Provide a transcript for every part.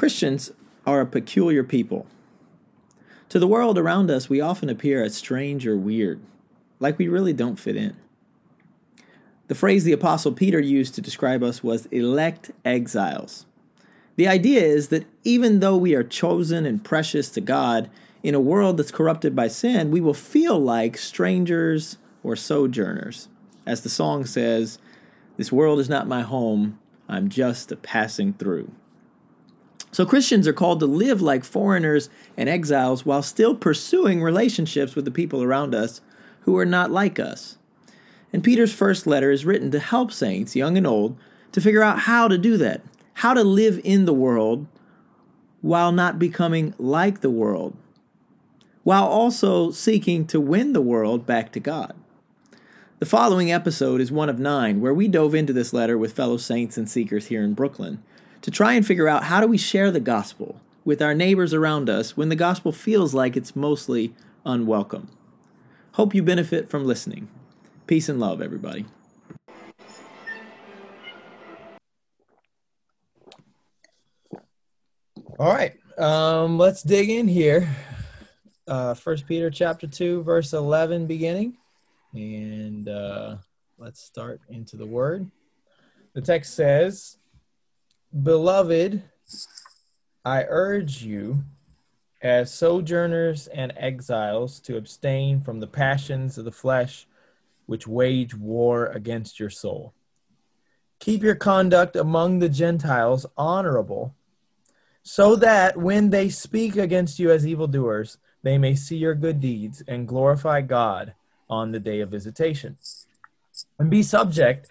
Christians are a peculiar people. To the world around us, we often appear as strange or weird, like we really don't fit in. The phrase the Apostle Peter used to describe us was elect exiles. The idea is that even though we are chosen and precious to God, in a world that's corrupted by sin, we will feel like strangers or sojourners. As the song says, This world is not my home, I'm just a passing through. So Christians are called to live like foreigners and exiles while still pursuing relationships with the people around us who are not like us. And Peter's first letter is written to help saints, young and old, to figure out how to do that, how to live in the world while not becoming like the world, while also seeking to win the world back to God. The following episode is one of nine where we dove into this letter with fellow saints and seekers here in Brooklyn to try and figure out how do we share the gospel with our neighbors around us when the gospel feels like it's mostly unwelcome. Hope you benefit from listening. Peace and love, everybody. All right, um, let's dig in here. Uh, First Peter chapter two, verse eleven, beginning, and uh, let's start into the word. The text says, "Beloved, I urge you, as sojourners and exiles, to abstain from the passions of the flesh, which wage war against your soul. Keep your conduct among the Gentiles honorable." so that when they speak against you as evildoers, they may see your good deeds and glorify God on the day of visitation. And be subject,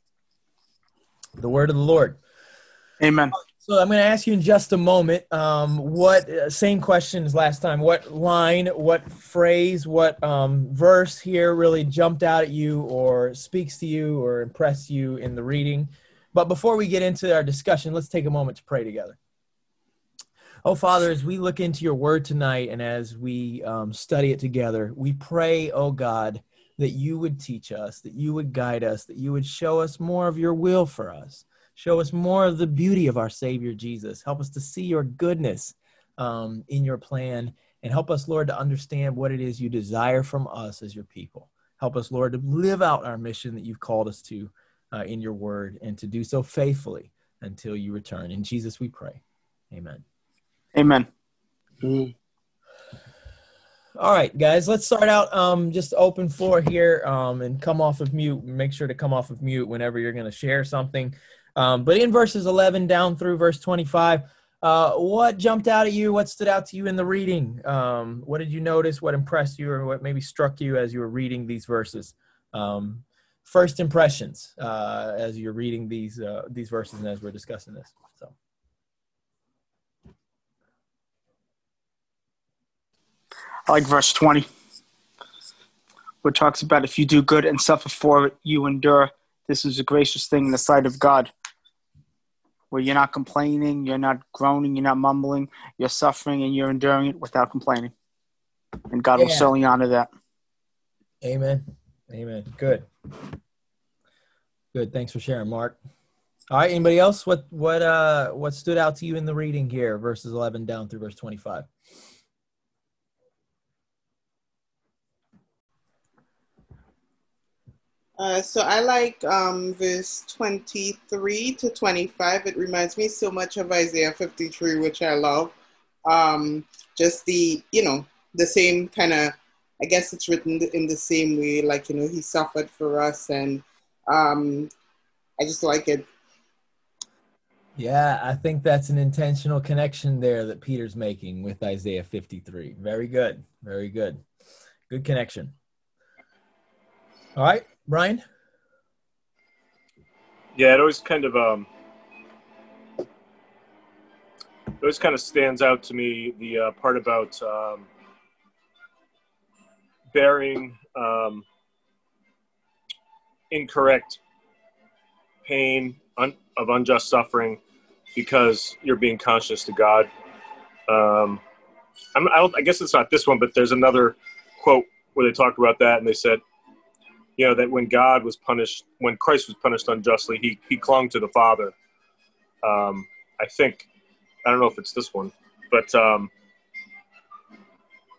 The word of the Lord. Amen. So I'm going to ask you in just a moment. Um, what uh, same question as last time? What line, what phrase, what um, verse here really jumped out at you, or speaks to you, or impressed you in the reading? But before we get into our discussion, let's take a moment to pray together. Oh, Father, as we look into your word tonight and as we um, study it together, we pray, oh God, that you would teach us, that you would guide us, that you would show us more of your will for us. Show us more of the beauty of our Savior Jesus. Help us to see your goodness um, in your plan and help us, Lord, to understand what it is you desire from us as your people. Help us, Lord, to live out our mission that you've called us to uh, in your word and to do so faithfully until you return. In Jesus we pray. Amen. Amen. Mm. All right, guys, let's start out um, just open floor here um, and come off of mute. Make sure to come off of mute whenever you're going to share something. Um, but in verses 11 down through verse 25, uh, what jumped out at you? What stood out to you in the reading? Um, what did you notice? What impressed you or what maybe struck you as you were reading these verses? Um, first impressions uh, as you're reading these uh, these verses and as we're discussing this. So. I like verse 20, where it talks about if you do good and suffer for it, you endure. This is a gracious thing in the sight of God. Where you're not complaining, you're not groaning, you're not mumbling, you're suffering and you're enduring it without complaining. And God will Yeah. certainly honor that. Amen. Amen. Good. Good. Thanks for sharing, Mark. All right. Anybody else? What what uh what stood out to you in the reading here, verses eleven down through verse twenty five? Uh, so I like um, verse 23 to 25. It reminds me so much of Isaiah 53, which I love. Um, just the, you know, the same kind of, I guess it's written in the same way, like, you know, he suffered for us. And um, I just like it. Yeah, I think that's an intentional connection there that Peter's making with Isaiah 53. Very good. Very good. Good connection. All right, Brian. Yeah, it always kind of um, it always kind of stands out to me the uh, part about um, bearing um, incorrect pain un- of unjust suffering because you're being conscious to God. Um, I'm, I, I guess it's not this one, but there's another quote where they talk about that, and they said, you know, that when God was punished, when Christ was punished unjustly, he he clung to the Father. Um, I think, I don't know if it's this one, but um,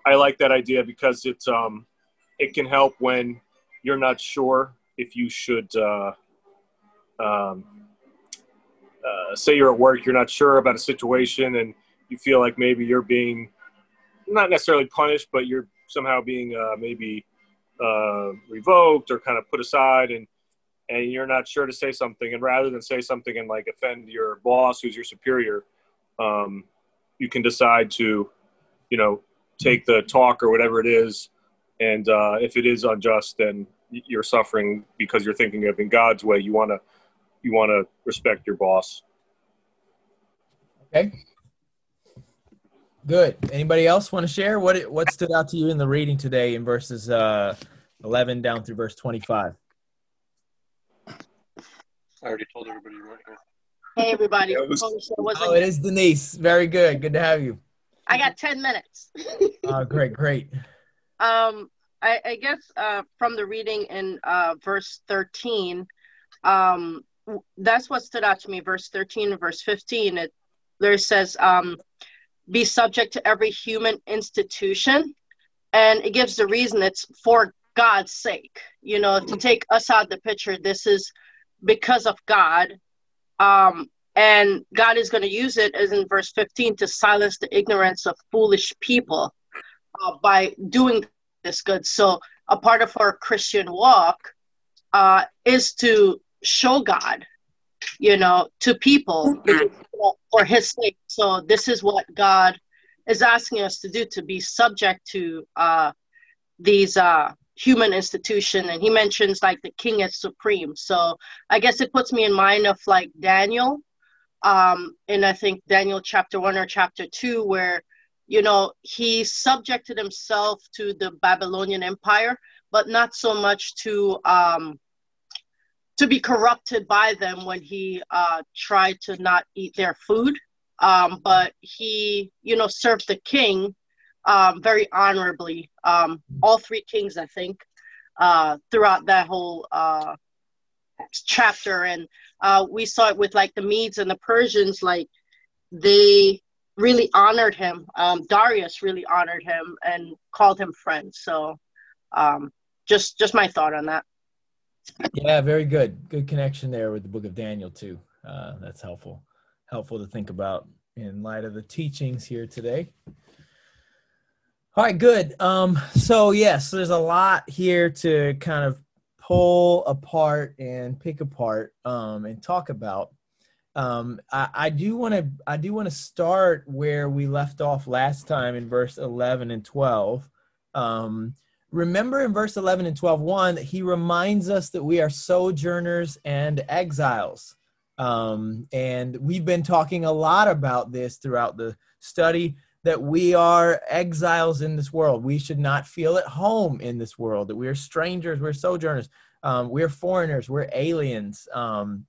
I like that idea because it's um, it can help when you're not sure if you should. Uh, um, uh, say you're at work, you're not sure about a situation, and you feel like maybe you're being not necessarily punished, but you're somehow being uh, maybe uh, revoked or kind of put aside, and and you're not sure to say something. And rather than say something and like offend your boss, who's your superior, um, you can decide to, you know, take the talk or whatever it is, and uh, if it is unjust, then you're suffering because you're thinking of in God's way. You want to you want to respect your boss. Okay. Good. Anybody else want to share what it, what stood out to you in the reading today in verses uh, 11 down through verse 25? I already told everybody right here. Hey everybody. Yeah, it was- Oh, wasn't- Oh, it is Denise. Very good. Good to have you. I got 10 minutes. Uh, great, great. um, I, I guess uh, from the reading in uh, verse 13, um, that's what stood out to me. Verse 13 and verse 15, it there says, um, be subject to every human institution. And it gives the reason it's for God's sake. You know, to take us out of the picture, this is because of God. Um, and God is going to use it, as in verse 15, to silence the ignorance of foolish people uh, by doing this good. So, a part of our Christian walk uh, is to show God, you know, to people because, you know, for His sake. So, this is what God is asking us to do to be subject to uh, these uh, human institution. And He mentions like the King is supreme. So, I guess it puts me in mind of like Daniel um, in I think Daniel chapter one or chapter two, where you know he subjected himself to the Babylonian Empire, but not so much to um, to be corrupted by them when he uh, tried to not eat their food. Um, but he, you know, served the king um, very honorably. Um, all three kings, I think, uh, throughout that whole uh, chapter, and uh, we saw it with like the Medes and the Persians, like they really honored him. Um, Darius really honored him and called him friend. So, um, just just my thought on that. Yeah, very good. Good connection there with the book of Daniel, too. Uh, that's helpful. Helpful to think about in light of the teachings here today. All right, good. Um, so, yes, there's a lot here to kind of pull apart and pick apart um, and talk about. Um, I, do want to I do want to start where we left off last time in verse 11 and 12. Um, remember in verse 11 and 12 1 he reminds us that we are sojourners and exiles um, and we've been talking a lot about this throughout the study that we are exiles in this world we should not feel at home in this world that we are strangers we're sojourners um, we're foreigners we're aliens um,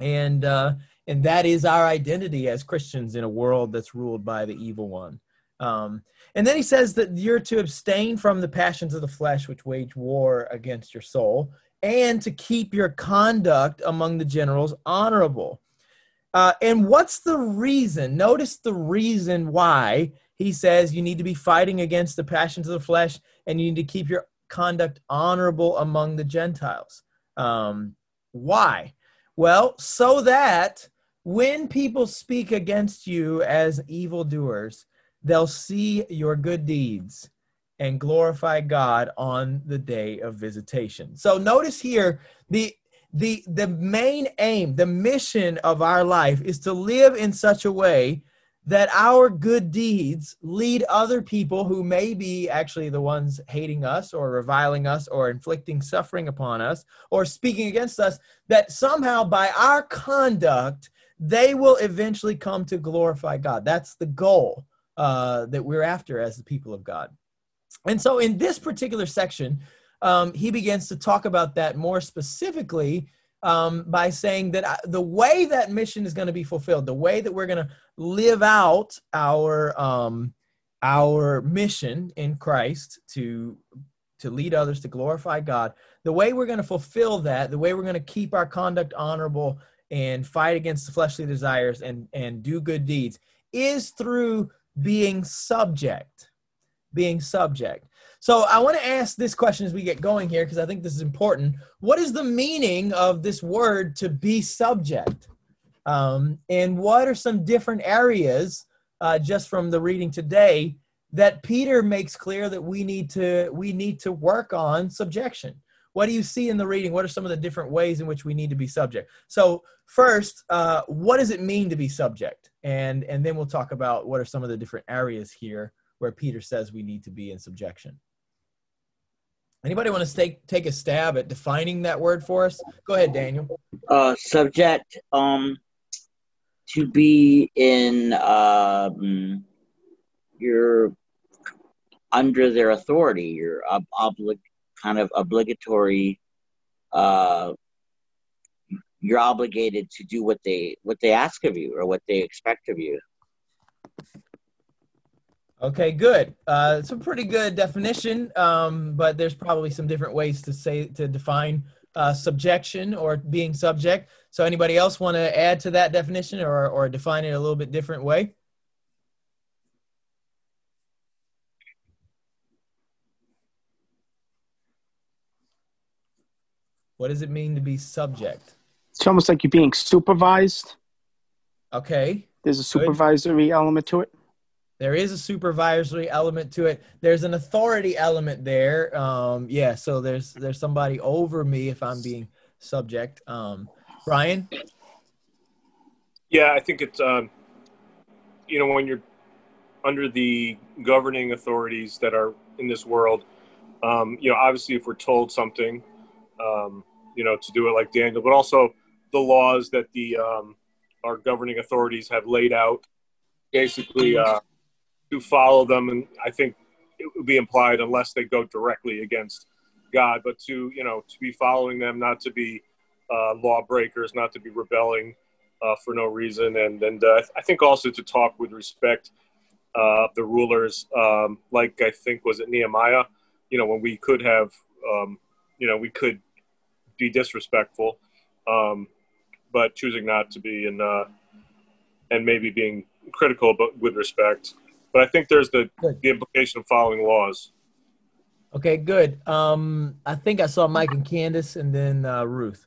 and uh, and that is our identity as christians in a world that's ruled by the evil one um, and then he says that you're to abstain from the passions of the flesh which wage war against your soul, and to keep your conduct among the Gentiles honorable. Uh, and what's the reason? Notice the reason why he says you need to be fighting against the passions of the flesh and you need to keep your conduct honorable among the Gentiles. Um, why? Well, so that when people speak against you as evildoers, they'll see your good deeds and glorify God on the day of visitation. So notice here the the the main aim, the mission of our life is to live in such a way that our good deeds lead other people who may be actually the ones hating us or reviling us or inflicting suffering upon us or speaking against us that somehow by our conduct they will eventually come to glorify God. That's the goal uh, that we're after as the people of God. And so in this particular section, um, he begins to talk about that more specifically um, by saying that I, uh, the way that mission is going to be fulfilled, the way that we're going to live out our um, our mission in Christ to to lead others to glorify God, the way we're going to fulfill that, the way we're going to keep our conduct honorable and fight against the fleshly desires and and do good deeds is through being subject. Being subject. So I want to ask this question as we get going here because I think this is important. What is the meaning of this word to be subject? Um, and what are some different areas uh, just from the reading today that Peter makes clear that we need to we need to work on subjection? What do you see in the reading? What are some of the different ways in which we need to be subject? So first, uh, what does it mean to be subject? And and then we'll talk about what are some of the different areas here where Peter says we need to be in subjection. Anybody want to take take a stab at defining that word for us? Go ahead, Daniel. Uh, subject. Um, to be in um, you're under their authority. You're ob- kind of obligatory uh, you're obligated to do what they what they ask of you or what they expect of you okay good uh, it's a pretty good definition um, but there's probably some different ways to say to define uh, subjection or being subject so anybody else want to add to that definition or, or define it a little bit different way What does it mean to be subject? It's almost like you're being supervised. Okay. There's a supervisory Good. element to it. There is a supervisory element to it. There's an authority element there. Um, yeah, so there's there's somebody over me if I'm being subject. Um, Brian. Yeah, I think it's um, you know when you're under the governing authorities that are in this world. Um, you know, obviously, if we're told something, um, you know, to do it like Daniel, but also the laws that the um, our governing authorities have laid out, basically uh, follow them. And I think it would be implied unless they go directly against God, but to you know to be following them, not to be uh, lawbreakers, not to be rebelling uh, for no reason, and and uh, I think also to talk with respect uh, the rulers, um, like I think was it Nehemiah, you know, when we could have, um, you know, we could be disrespectful, um, but choosing not to be and uh, and maybe being critical, but with respect. But I think there's the good. the implication of following laws. Okay, good. Um, I think I saw Mike and Candace, and then uh, Ruth.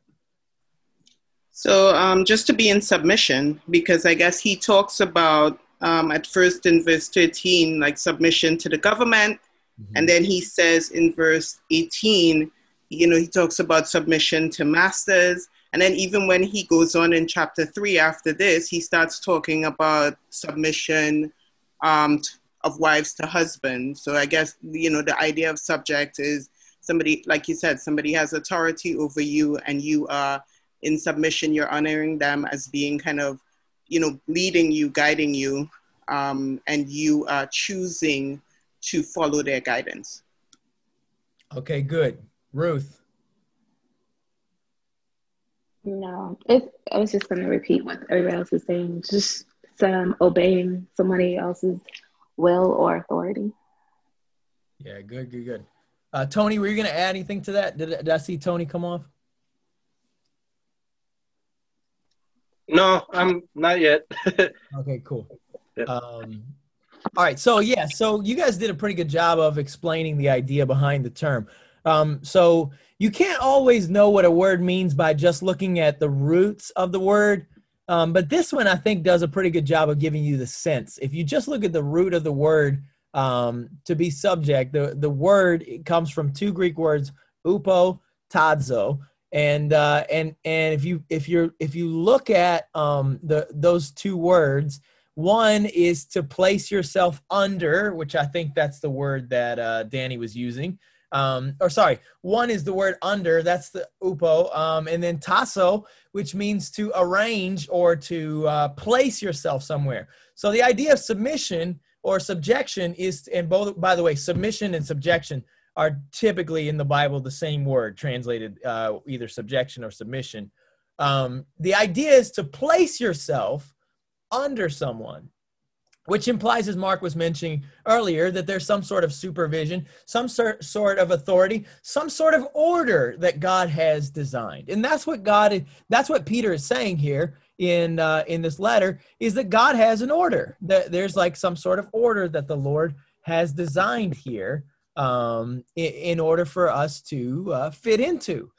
So um, just to be in submission, because I guess he talks about um, at first in verse 13, like submission to the government. Mm-hmm. And then he says in verse 18, you know, he talks about submission to masters. And then even when he goes on in chapter three after this, he starts talking about submission um, of wives to husbands. So I guess you know the idea of subject is somebody, like you said, somebody has authority over you, and you are in submission. You're honoring them as being kind of, you know, leading you, guiding you, um, and you are choosing to follow their guidance. Okay, good, Ruth. No, it, I was just going to repeat what everybody else is saying. Just um, obeying somebody else's will or authority. Yeah, good, good, good. Uh, Tony, were you going to add anything to that? Did, did I see Tony come off? No, I'm not yet. okay, cool. Um, all right, so yeah, so you guys did a pretty good job of explaining the idea behind the term. Um, so you can't always know what a word means by just looking at the roots of the word. Um, but this one, I think, does a pretty good job of giving you the sense. If you just look at the root of the word um, to be subject, the, the word comes from two Greek words, upo, tasso. And uh, and and if you if you're if you look at um, the those two words, one is to place yourself under, which I think that's the word that uh, Danny was using um, or sorry, one is the word under, that's the upo, um, and then tasso, which means to arrange or to uh, place yourself somewhere. So the idea of submission or subjection is, and both, by the way, submission and subjection are typically in the Bible the same word, translated uh, either subjection or submission. Um, the idea is to place yourself under someone which implies, as Mark was mentioning earlier, that there's some sort of supervision, some sort of authority, some sort of order that God has designed, and that's what God, that's what Peter is saying here in uh, in this letter, is that God has an order. That there's like some sort of order that the Lord has designed here um, in, in order for us to uh, fit into,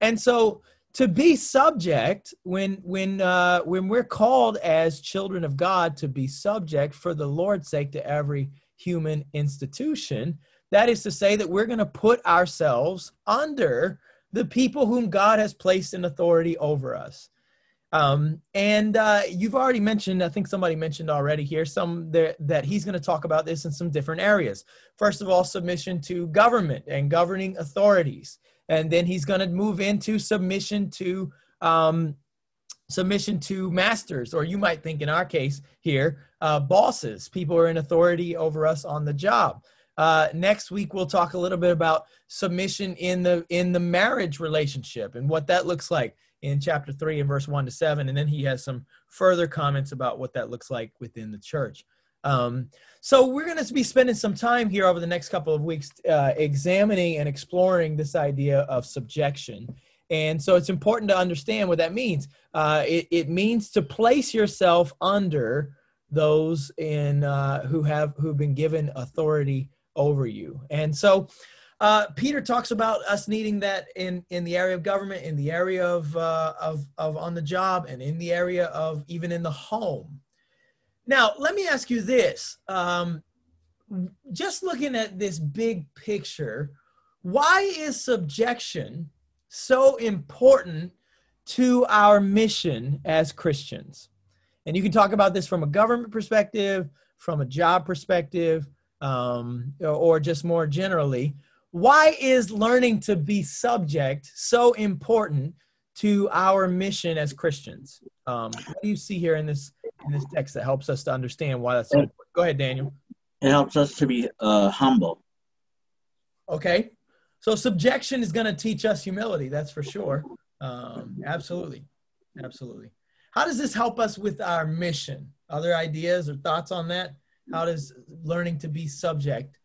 and so to be subject when when uh, when we're called as children of God to be subject for the Lord's sake to every human institution. That is to say that we're going to put ourselves under the people whom God has placed in authority over us. Um, and uh, you've already mentioned, I think somebody mentioned already here, some there, that he's going to talk about this in some different areas. First of all, submission to government and governing authorities and then he's going to move into submission to um, submission to masters, or you might think in our case here, uh, bosses, people are in authority over us on the job. Uh, next week we'll talk a little bit about submission in the in the marriage relationship and what that looks like in chapter 3 and verse 1 to 7 and then he has some further comments about what that looks like within the church um, so we're going to be spending some time here over the next couple of weeks uh, examining and exploring this idea of subjection. And so it's important to understand what that means. Uh, it, it, means to place yourself under those in uh, who have who've been given authority over you. And so uh, Peter talks about us needing that in in the area of government, in the area of uh, of of on the job, and in the area of even in the home. Now, let me ask you this. Um, just looking at this big picture, why is subjection so important to our mission as Christians? And you can talk about this from a government perspective, from a job perspective, um, or just more generally. Why is learning to be subject so important to our mission as Christians? Um, what do you see here in this in this text that helps us to understand why that's so important? Go ahead, Daniel. It helps us to be uh, humble. Okay. So subjection is going to teach us humility. That's for sure. Um, absolutely. Absolutely. How does this help us with our mission? Other ideas or thoughts on that? How does learning to be subject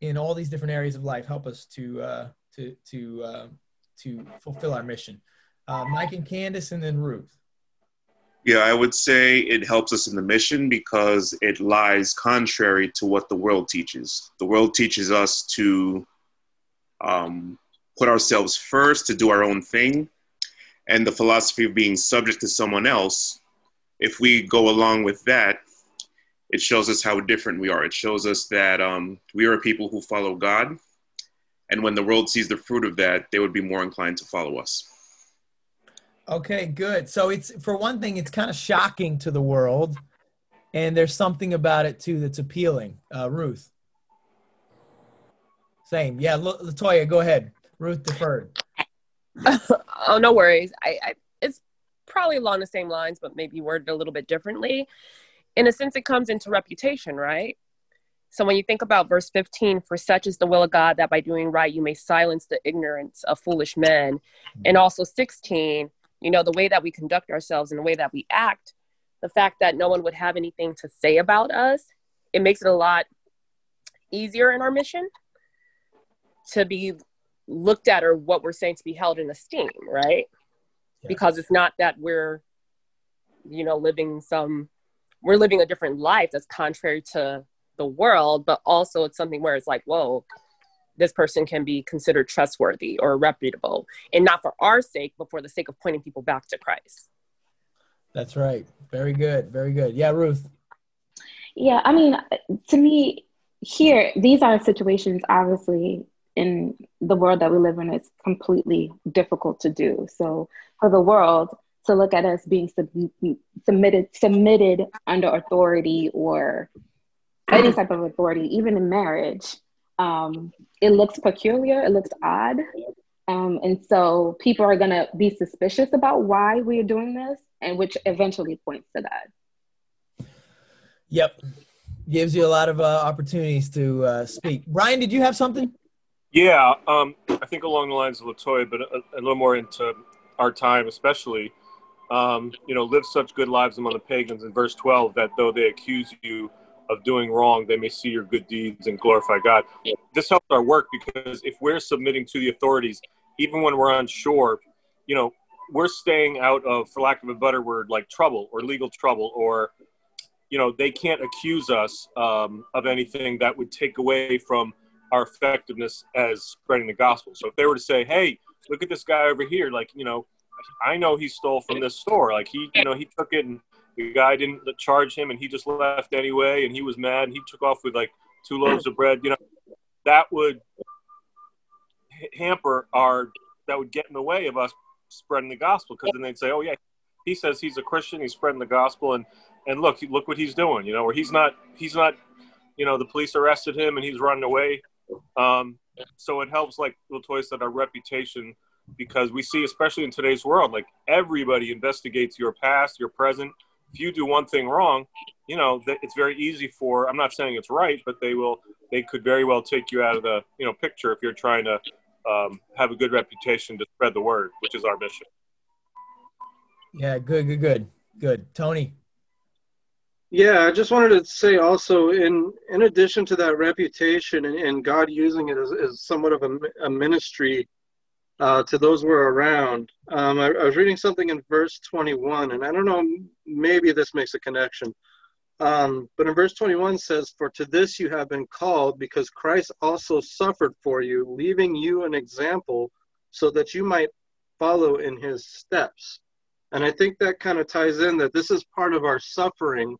in all these different areas of life help us to uh, to to uh, to fulfill our mission? Uh, Mike and Candace, and then Ruth. Yeah, I would say it helps us in the mission because it lies contrary to what the world teaches. The world teaches us to um, put ourselves first, to do our own thing, and the philosophy of being subject to someone else. If we go along with that, it shows us how different we are. It shows us that um, we are people who follow God, and when the world sees the fruit of that, they would be more inclined to follow us. Okay, good. So it's for one thing, it's kind of shocking to the world and there's something about it too that's appealing. Uh, Ruth. Same. Yeah, Latoya, go ahead. Ruth deferred. oh, no worries. I, I, it's probably along the same lines, but maybe worded a little bit differently. In a sense, it comes into reputation, right? So when you think about verse 15, for such is the will of God that by doing right you may silence the ignorance of foolish men. And also 16, you know, the way that we conduct ourselves and the way that we act, the fact that no one would have anything to say about us, it makes it a lot easier in our mission to be looked at or what we're saying to be held in esteem, right? Yeah. Because it's not that we're, you know, living some, we're living a different life that's contrary to the world, but also it's something where it's like, whoa, this person can be considered trustworthy or reputable, and not for our sake, but for the sake of pointing people back to Christ. That's right. Very good. Very good. Yeah, Ruth. Yeah, I mean, to me, here, these are situations obviously in the world that we live in, it's completely difficult to do. So for the world to look at us being sub- submitted submitted under authority or any type of authority, even in marriage, um, it looks peculiar. It looks odd. Um, and so people are going to be suspicious about why we are doing this, and which eventually points to that. Yep. Gives you a lot of uh, opportunities to uh, speak. Brian, did you have something? Yeah, um, I think along the lines of Latoya, but a, a little more into our time, especially. Um, you know, live such good lives among the pagans in verse 12 that though they accuse you of doing wrong, they may see your good deeds and glorify God. This helps our work because if we're submitting to the authorities, even when we're unsure, you know, we're staying out of, for lack of a better word, like trouble or legal trouble, or, you know, they can't accuse us um, of anything that would take away from our effectiveness as spreading the gospel. So if they were to say, hey, look at this guy over here, like, you know, I know he stole from this store. Like he, you know, he took it and the guy didn't charge him and he just left anyway and he was mad and he took off with like two loaves of bread you know? That would hamper our that would get in the way of us spreading the gospel because then they'd say oh yeah he says he's a christian he's spreading the gospel and and look look what he's doing you know or he's not he's not you know the police arrested him and he's running away. Um, so it helps like latoya said our reputation because we see especially in today's world like everybody investigates your past your present if you do one thing wrong, you know, that it's very easy for, I'm not saying it's right, but they will, they could very well take you out of the, you know, picture if you're trying to um, have a good reputation to spread the word, which is our mission. Yeah, good, good, good, good. Tony. Yeah, I just wanted to say also, in in addition to that reputation and, and God using it as, as somewhat of a, a ministry uh, to those who are around. Um, I, I, was reading something in verse 21, and I don't know, maybe this makes a connection. Um, but in verse 21 says, For to this you have been called, because Christ also suffered for you, leaving you an example so that you might follow in his steps. And I think that kind of ties in that this is part of our suffering,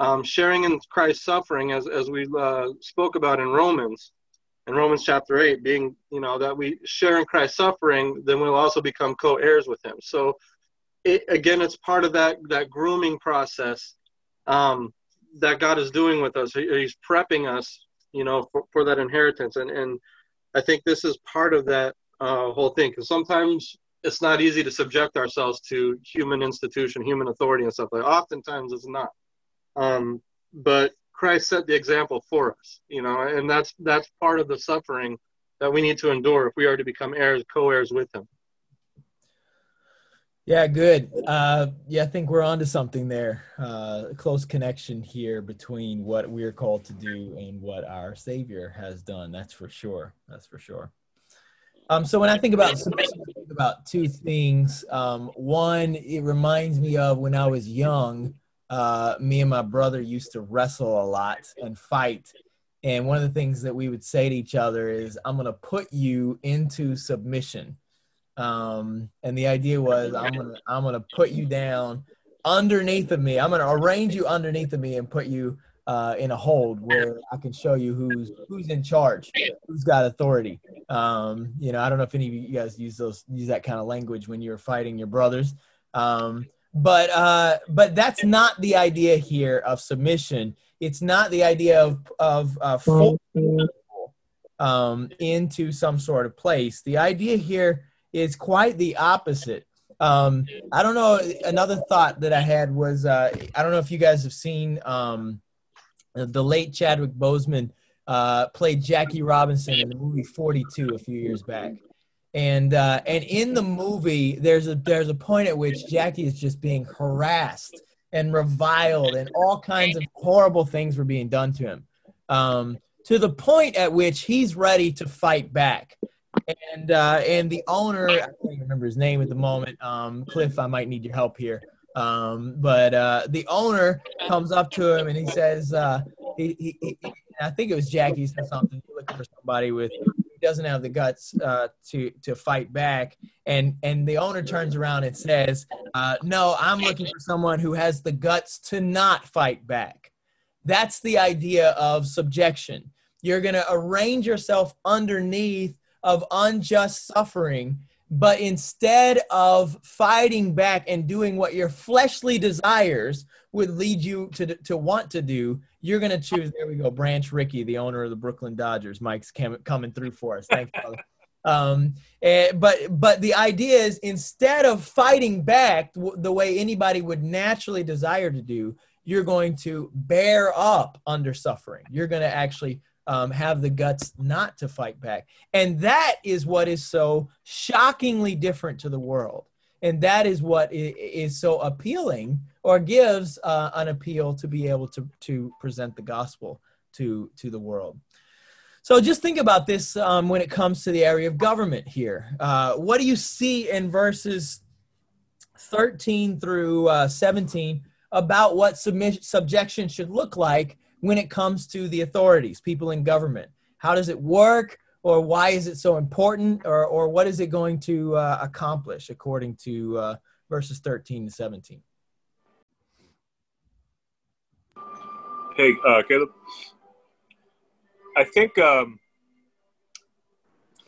um, sharing in Christ's suffering, as, as we uh, spoke about in Romans in Romans chapter 8, being, you know, that we share in Christ's suffering, then we'll also become co heirs with him. So, it, again, it's part of that, that grooming process um, that God is doing with us. He's prepping us, you know, for, for that inheritance. And, and I think this is part of that uh, whole thing because sometimes it's not easy to subject ourselves to human institution, human authority, and stuff like. That. Oftentimes, it's not. Um, but Christ set the example for us, you know, and that's that's part of the suffering that we need to endure if we are to become heirs, co-heirs with Him. Yeah, good. Uh, yeah, I think we're onto something there. Uh, close connection here between what we're called to do and what our Savior has done. That's for sure. That's for sure. Um, so when I think about about two things. Um, one, it reminds me of when I was young uh, me and my brother used to wrestle a lot and fight. And one of the things that we would say to each other is, I'm going to put you into submission. Um, and the idea was, I'm going to, I'm going to put you down underneath of me. I'm going to arrange you underneath of me and put you uh, in a hold where I can show you who's who's in charge, who's got authority. Um, you know, I don't know if any of you guys use those use that kind of language when you're fighting your brothers. Um, but uh, but that's not the idea here of submission. It's not the idea of of uh, forcing people, um, into some sort of place. The idea here is quite the opposite. Um, I don't know. Another thought that I had was uh, I don't know if you guys have seen um, the late Chadwick Boseman uh, played Jackie Robinson in the movie 42 a few years back and uh, and in the movie there's a there's a point at which Jackie is just being harassed and reviled and all kinds of horrible things were being done to him. Um, to the point at which he's ready to fight back. And uh, and the owner I can't remember his name at the moment um, Cliff I might need your help here. Um, but uh, the owner comes up to him and he says uh, he, he, he, I think it was Jackie said something looking for somebody with doesn't have the guts uh, to to fight back, and and the owner turns around and says, uh, "No, I'm looking for someone who has the guts to not fight back." That's the idea of subjection. You're going to arrange yourself underneath of unjust suffering but instead of fighting back and doing what your fleshly desires would lead you to, to want to do, you're going to choose. There we go. Branch Rickey, the owner of the Brooklyn Dodgers. Mike's cam- coming through for us. Thanks, brother. Um, and, eh, but but the idea is instead of fighting back the way anybody would naturally desire to do, you're going to bear up under suffering. You're going to actually um, have the guts not to fight back. And that is what is so shockingly different to the world. And that is what is so appealing or gives uh, an appeal to be able to, to present the gospel to, to the world. So just think about this um, when it comes to the area of government here. Uh, what do you see in verses 13 through uh, 17 about what submission, subjection should look like when it comes to the authorities, people in government? How does it work? Or why is it so important? Or, or what is it going to uh, accomplish according to uh, verses 13 to 17? Hey, uh, Caleb. I think. Um,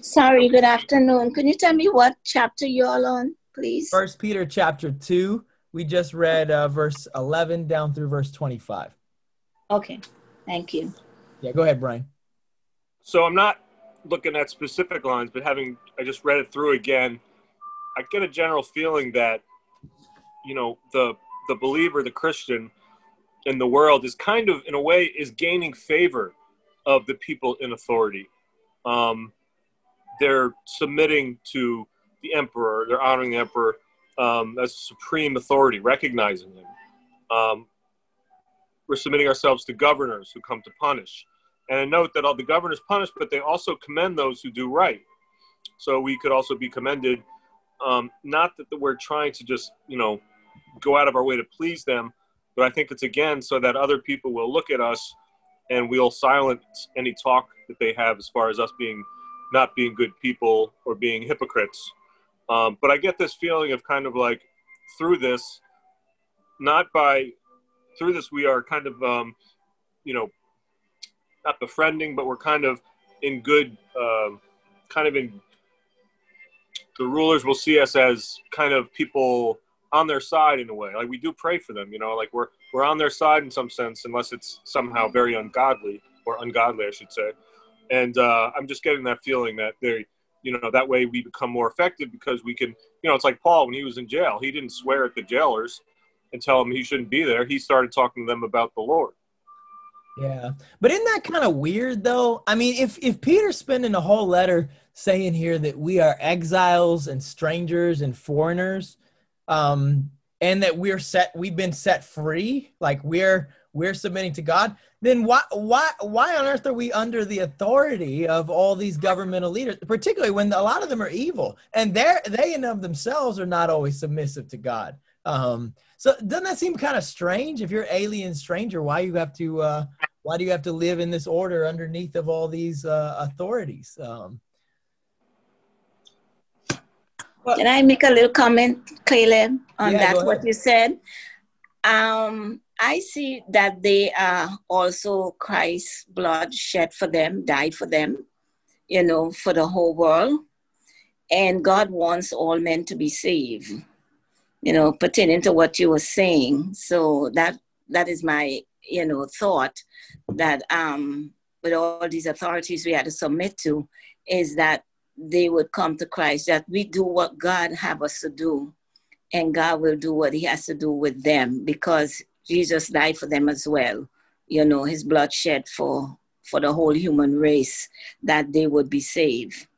Sorry, good afternoon. Can you tell me what chapter you're all on, please? First Peter chapter 2. We just read uh, verse 11 down through verse 25. Okay, thank you. Yeah, go ahead, Brian. So I'm not looking at specific lines, but having I just read it through again, I get a general feeling that you know the the believer, the Christian in the world is kind of in a way is gaining favor of the people in authority. Um, they're submitting to the emperor. They're honoring the emperor um, as supreme authority, recognizing him. Um, we're submitting ourselves to governors who come to punish. And I note that all the governors punish, but they also commend those who do right. So we could also be commended. Um, not that we're trying to just, you know, go out of our way to please them, but I think it's again so that other people will look at us and we'll silence any talk that they have as far as us being not being good people or being hypocrites. Um, but I get this feeling of kind of like through this, not by through this we are kind of um, you know not befriending but we're kind of in good uh, kind of in the rulers will see us as kind of people on their side in a way. Like we do pray for them you know like we're we're on their side in some sense unless it's somehow very ungodly or ungodly i should say. And uh, i'm just getting that feeling that they you know that way we become more effective because we can you know it's like paul when he was in jail. He didn't swear at the jailers and tell him he shouldn't be there, he started talking to them about the Lord. Yeah. But isn't that kind of weird though? I mean, if if Peter's spending a whole letter saying here that we are exiles and strangers and foreigners, um, and that we're set we've been set free, like we're we're submitting to God, then why why why on earth are we under the authority of all these governmental leaders, particularly when a lot of them are evil and they're they and of themselves are not always submissive to God. Um, so doesn't that seem kind of strange? If you're alien stranger, why you have to uh, why do you have to live in this order underneath of all these uh, authorities? Um, Can I make a little comment, Caleb, on yeah, that what you said? Um, I see that they are also Christ's blood shed for them, died for them, you know, for the whole world. And God wants all men to be saved. You know, pertaining to what you were saying. So that that is my, you know, thought that um, with all these authorities we had to submit to, is that they would come to Christ, that we do what God have us to do, and God will do what He has to do with them because Jesus died for them as well. You know, His blood shed for for the whole human race, that they would be saved.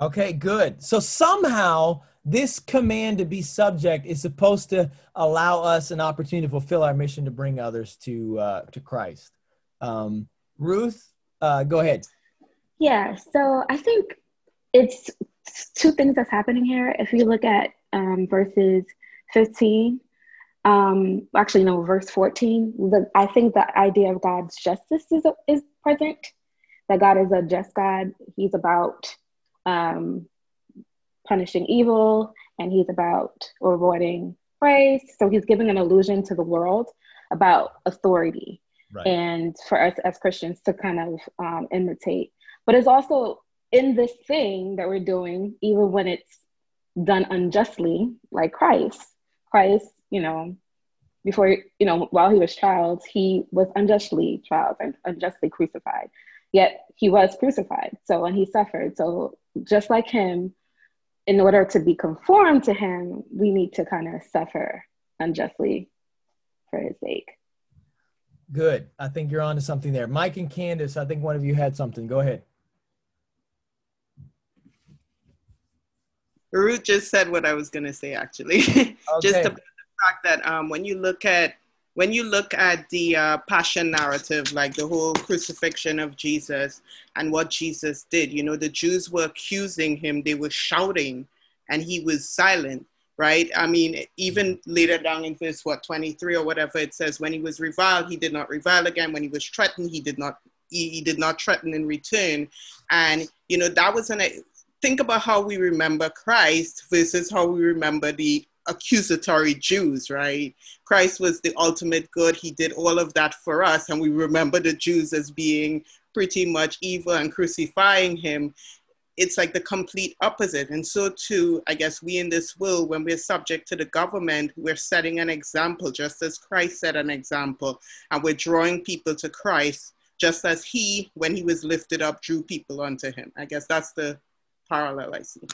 Okay, good. So somehow this command to be subject is supposed to allow us an opportunity to fulfill our mission to bring others to uh, to Christ. Um, Ruth, uh, go ahead. Yeah, so I think it's two things that's happening here. If you look at um, verses 15, um, actually, no, verse 14, the, I think the idea of God's justice is, is present, that God is a just God. He's about um, punishing evil and he's about avoiding praise. So he's giving an illusion to the world about authority right. and for us as Christians to kind of um, imitate. But it's also in this thing that we're doing, even when it's done unjustly, like Christ. Christ, you know, before, you know, while he was child, he was unjustly tried and unjustly crucified. Yet he was crucified. So, and he suffered. So, just like him, in order to be conformed to him, we need to kind of suffer unjustly for his sake. Good. I think you're on to something there. Mike and Candace, I think one of you had something. Go ahead. Ruth just said what I was going to say, actually. Okay. just about the fact that um, when you look at when you look at the uh, passion narrative, like the whole crucifixion of Jesus and what Jesus did, you know, the Jews were accusing him, they were shouting, and he was silent, right? I mean, even later down in verse, what, 23 or whatever, it says, when he was reviled, he did not revile again. When he was threatened, he did not. He, he did not threaten in return, and you know that was an. Think about how we remember Christ versus how we remember the accusatory Jews, right? Christ was the ultimate good. He did all of that for us. And we remember the Jews as being pretty much evil and crucifying him. It's like the complete opposite. And so, too, I guess we in this world, when we're subject to the government, we're setting an example, just as Christ set an example. And we're drawing people to Christ, just as he, when he was lifted up, drew people unto him. I guess that's the parallel I see.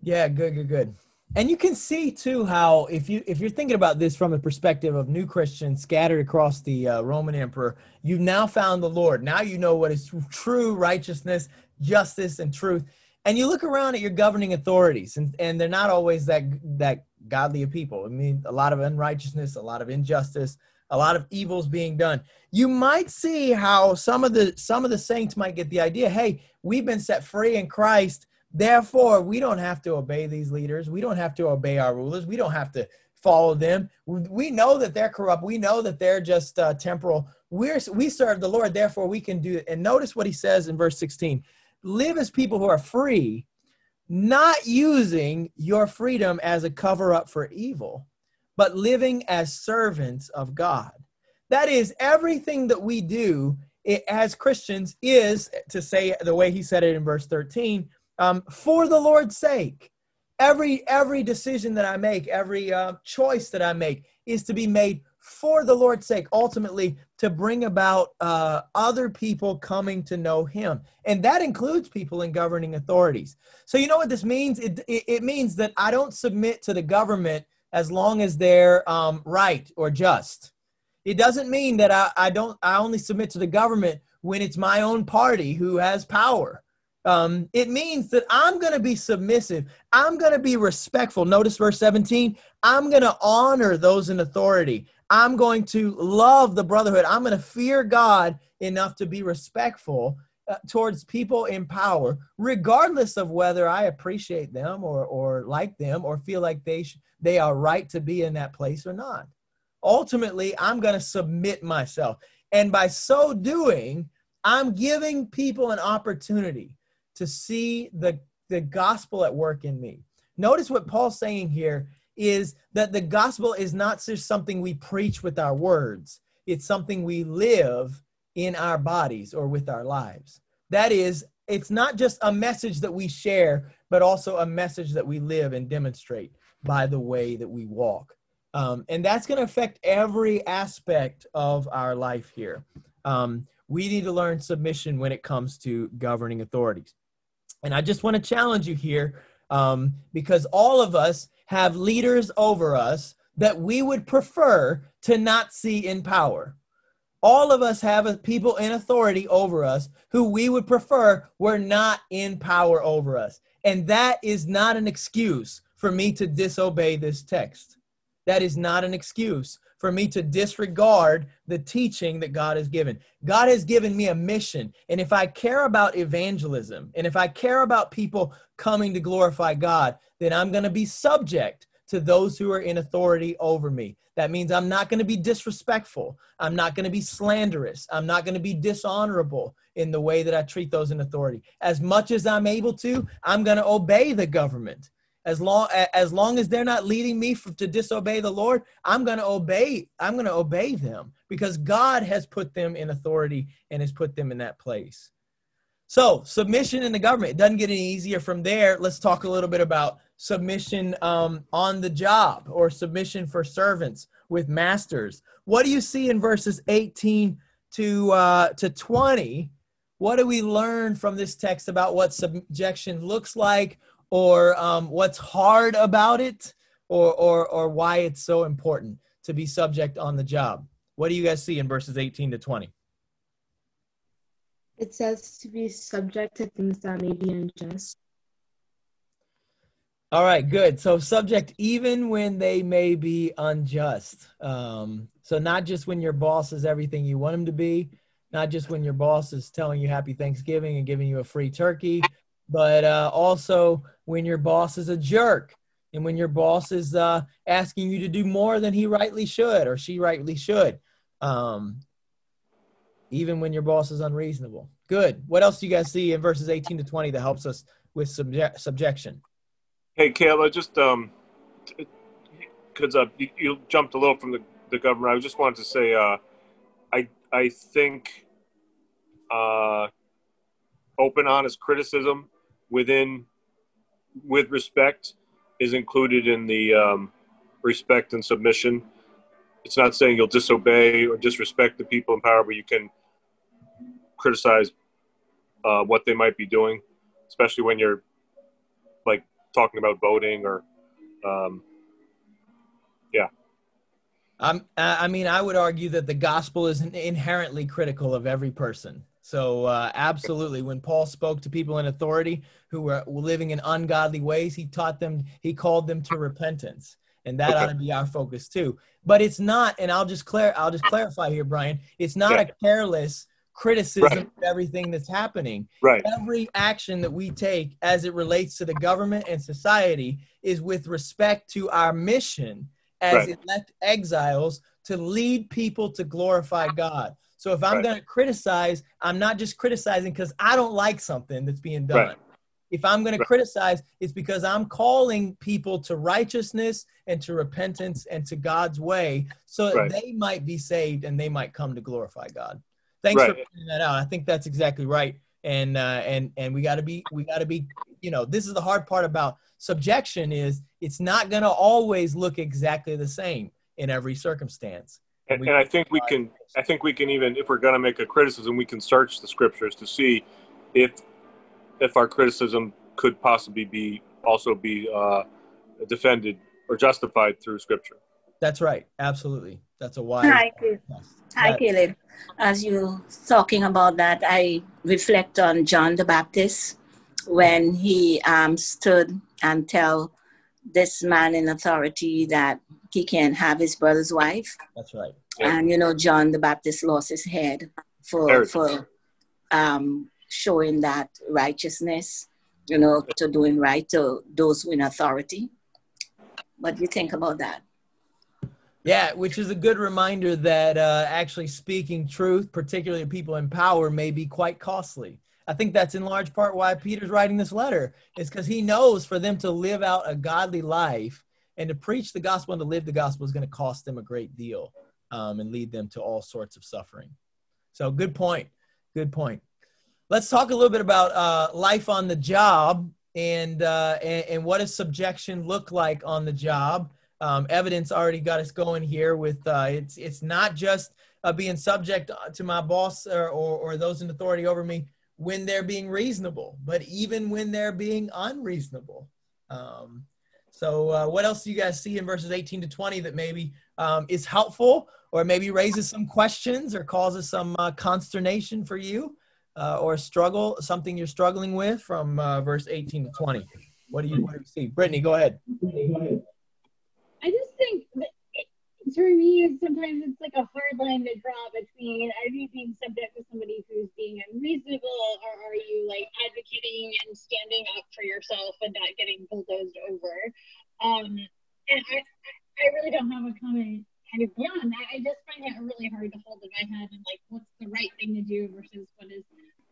Yeah, good, good, good and you can see too how if you if you're thinking about this from the perspective of new christians scattered across the uh, roman empire you've now found the lord. Now you know what is true righteousness justice and truth. And you look around at your governing authorities and, and they're not always that that godly of people. I mean a lot of unrighteousness a lot of injustice a lot of evils being done. You might see how some of the some of the saints might get the idea hey we've been set free in christ Therefore, we don't have to obey these leaders. We don't have to obey our rulers. We don't have to follow them. We know that they're corrupt. We know that they're just uh, temporal. We're, we serve the Lord, therefore we can do it. And notice what he says in verse 16 live as people who are free, not using your freedom as a cover up for evil, but living as servants of God. That is, everything that we do as Christians is, to say the way he said it in verse 13, um, for the Lord's sake. Every every decision that I make, every uh, choice that I make, is to be made for the Lord's sake. Ultimately, to bring about uh, other people coming to know Him, and that includes people in governing authorities. So you know what this means? It it, it means that I don't submit to the government as long as they're um, right or just. It doesn't mean that I, I don't I only submit to the government when it's my own party who has power um, it means that I'm going to be submissive. I'm going to be respectful. Notice verse 17. I'm going to honor those in authority. I'm going to love the brotherhood. I'm going to fear God enough to be respectful uh, towards people in power, regardless of whether I appreciate them or, or like them or feel like they, sh- they are right to be in that place or not. Ultimately, I'm going to submit myself. And by so doing, I'm giving people an opportunity to see the, the gospel at work in me. Notice what Paul's saying here is that the gospel is not just something we preach with our words, it's something we live in our bodies or with our lives. That is, it's not just a message that we share, but also a message that we live and demonstrate. by the way that we walk. Um, and that's going to affect every aspect of our life here. Um, we need to learn submission when it comes to governing authorities. And I just want to challenge you here um, because all of us have leaders over us that we would prefer to not see in power. All of us have people in authority over us who we would prefer were not in power over us. And that is not an excuse for me to disobey this text. That is not an excuse for me to disregard the teaching that God has given. God has given me a mission. And if I care about evangelism and if I care about people coming to glorify God, then I'm going to be subject to those who are in authority over me. That means I'm not going to be disrespectful. I'm not going to be slanderous. I'm not going to be dishonorable in the way that I treat those in authority. As much as I'm able to, I'm going to obey the government. As long as long as they're not leading me for, to disobey the Lord, I'm going to obey. I'm going to obey them because God has put them in authority and has put them in that place. So, submission in the government it doesn't get any easier from there. Let's talk a little bit about submission um, on the job or submission for servants with masters. What do you see in verses 18 to uh, to 20? What do we learn from this text about what subjection looks like, or um, what's hard about it, or or or why it's so important to be subject on the job? What do you guys see in verses 18 to 20? It says to be subject to things that may be unjust. All right, good. So, subject even when they may be unjust. Um, so, not just when your boss is everything you want him to be, not just when your boss is telling you happy Thanksgiving and giving you a free turkey, but uh, also when your boss is a jerk and when your boss is uh, asking you to do more than he rightly should or she rightly should. Um, even when your boss is unreasonable. Good. What else do you guys see in verses 18 to 20 that helps us with subje- subjection? Hey, Caleb, just um, because uh, you, you, jumped a little from the, the governor, I just wanted to say, uh, I I think uh, open, honest criticism within with respect is included in the um, respect and submission. It's not saying you'll disobey or disrespect the people in power, but you can criticize uh, what they might be doing, especially when you're like talking about voting or um, yeah i mean i would argue that the gospel is inherently critical of every person so uh, absolutely when paul spoke to people in authority who were living in ungodly ways he taught them he called them to repentance and that okay. ought to be our focus too but it's not and i'll just clear i'll just clarify here brian it's not yeah. a careless criticism right. of everything that's happening. Right. Every action that we take as it relates to the government and society is with respect to our mission as right. elect exiles to lead people to glorify God. So if I'm right. going to criticize, I'm not just criticizing because I don't like something that's being done. Right. If I'm going to criticize, it's because I'm calling people to righteousness and to repentance and to God's way so that they might be saved and they might come to glorify God. Thanks right. for pointing that out. I think that's exactly right. And uh, and and we got to be we got to be you know this is the hard part about subjection is it's not going to always look exactly the same in every circumstance. And, and I think we can I think we can even if we're going to make a criticism we can search the scriptures to see if if our criticism could possibly be also be uh, defended or justified through scripture. That's right. Absolutely. That's a wise. Hi, Hi, Caleb. As you talking about that, I reflect on John the Baptist when he um, stood and tell this man in authority that he can have his brother's wife. That's right. And you know, John the Baptist lost his head for for um, showing that righteousness, you know, to doing right to those in authority. What do you think about that? Yeah, which is a good reminder that uh, actually speaking truth, particularly to people in power, may be quite costly. I think that's in large part why Peter's writing this letter, is because he knows for them to live out a godly life and to preach the gospel and to live the gospel is going to cost them a great deal um, and lead them to all sorts of suffering. So, good point. Good point. Let's talk a little bit about uh, life on the job and, uh, and and what does subjection look like on the job? Um, evidence already got us going here with uh, it's it's not just uh, being subject to my boss or, or, or those in authority over me when they're being reasonable, but even when they're being unreasonable. Um, so, uh, what else do you guys see in verses 18 to 20 that maybe um, is helpful or maybe raises some questions or causes some uh, consternation for you uh, or struggle, something you're struggling with from uh, verse 18 to 20? What do you, what do you see? Brittany, go ahead. I just think for me, sometimes it's like a hard line to draw between are you being subject to somebody who's being unreasonable or are you like advocating and standing up for yourself and not getting bulldozed over? Um, and I, I really don't have a comment kind of beyond that. I just find it really hard to hold in my head and like what's the right thing to do versus what is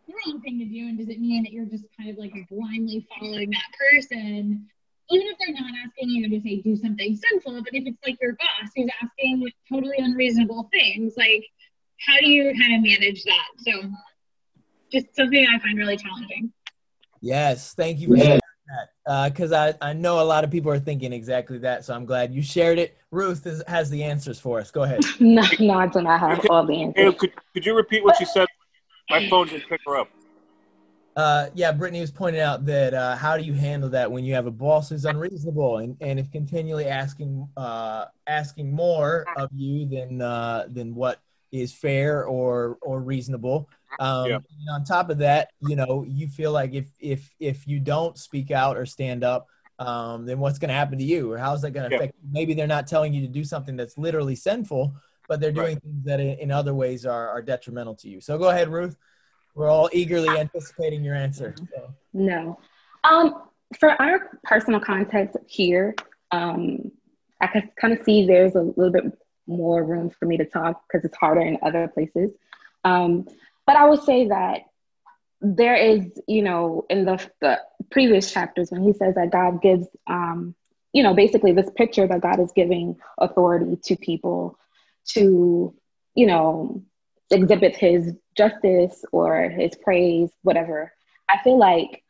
the wrong thing to do. And does it mean that you're just kind of like blindly following that person? Even if they're not asking you to say do something sinful, but if it's like your boss who's asking totally unreasonable things, like how do you kind of manage that? So just something I find really challenging. Yes, thank you for sharing that. Because uh, I, I know a lot of people are thinking exactly that. So I'm glad you shared it. Ruth is, has the answers for us. Go ahead. no, no, I do not have all the answers. Could, could you repeat what you said? My phone didn't pick her up. Uh, yeah, Brittany was pointing out that uh, how do you handle that when you have a boss who's unreasonable and, and is continually asking uh, asking more of you than uh, than what is fair or or reasonable. Um, Yeah. on top of that, you know, you feel like if if if you don't speak out or stand up, um, then what's going to happen to you, or how's that going to Yeah. affect? you? Maybe they're not telling you to do something that's literally sinful, but they're doing things that in, in other ways are, are detrimental to you. So go ahead, Ruth. We're all eagerly anticipating your answer. So. No. Um, for our personal context here, um, I can kind of see there's a little bit more room for me to talk because it's harder in other places. Um, but I would say that there is, you know, in the, the previous chapters when he says that God gives, um, you know, basically this picture that God is giving authority to people to, you know, exhibit his justice or his praise, whatever. I feel like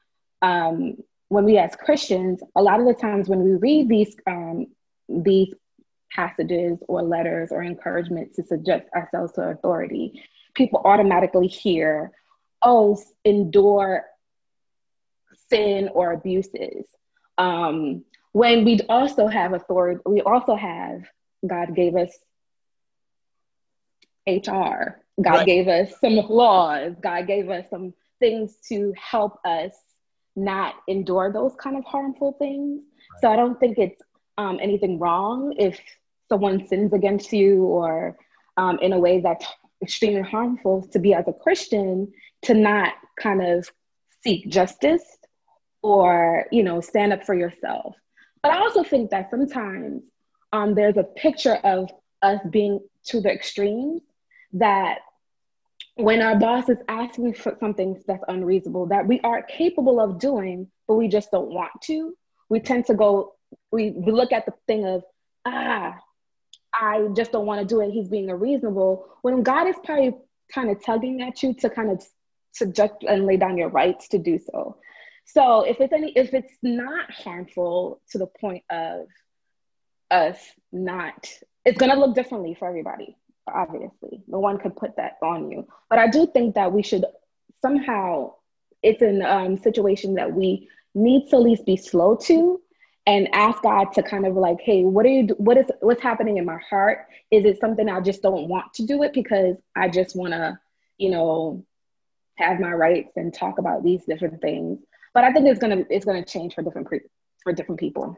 um, when we as Christians, a lot of the times when we read these um, these passages or letters or encouragement to subject ourselves to authority, people automatically hear, "Oh, endure sin or abuses." Um, when we also have authority, we also have God gave us HR. God Right. gave us some laws. God gave us some things to help us not endure those kind of harmful things. So I don't think it's um, anything wrong if someone sins against you or um, in a way that's extremely harmful to be as a Christian to not kind of seek justice or you know stand up for yourself. But I also think that sometimes um, there's a picture of us being to the extremes that when our boss is asking for something that's unreasonable that we are capable of doing but we just don't want to we tend to go we, we look at the thing of ah i just don't want to do it. He's being unreasonable when god is probably kind of tugging at you to kind of subject and lay down your rights to do so. So if it's any if it's not harmful to the point of us not it's going to look differently for everybody obviously no one could put that on you. But i do think that we should somehow it's an um, situation that we need to at least be slow to and ask god to kind of like hey what are you what is what's happening in my heart? Is it something i just don't want to do it because i just want to you know have my rights and talk about these different things? But i think it's gonna it's gonna change for different pre- for different people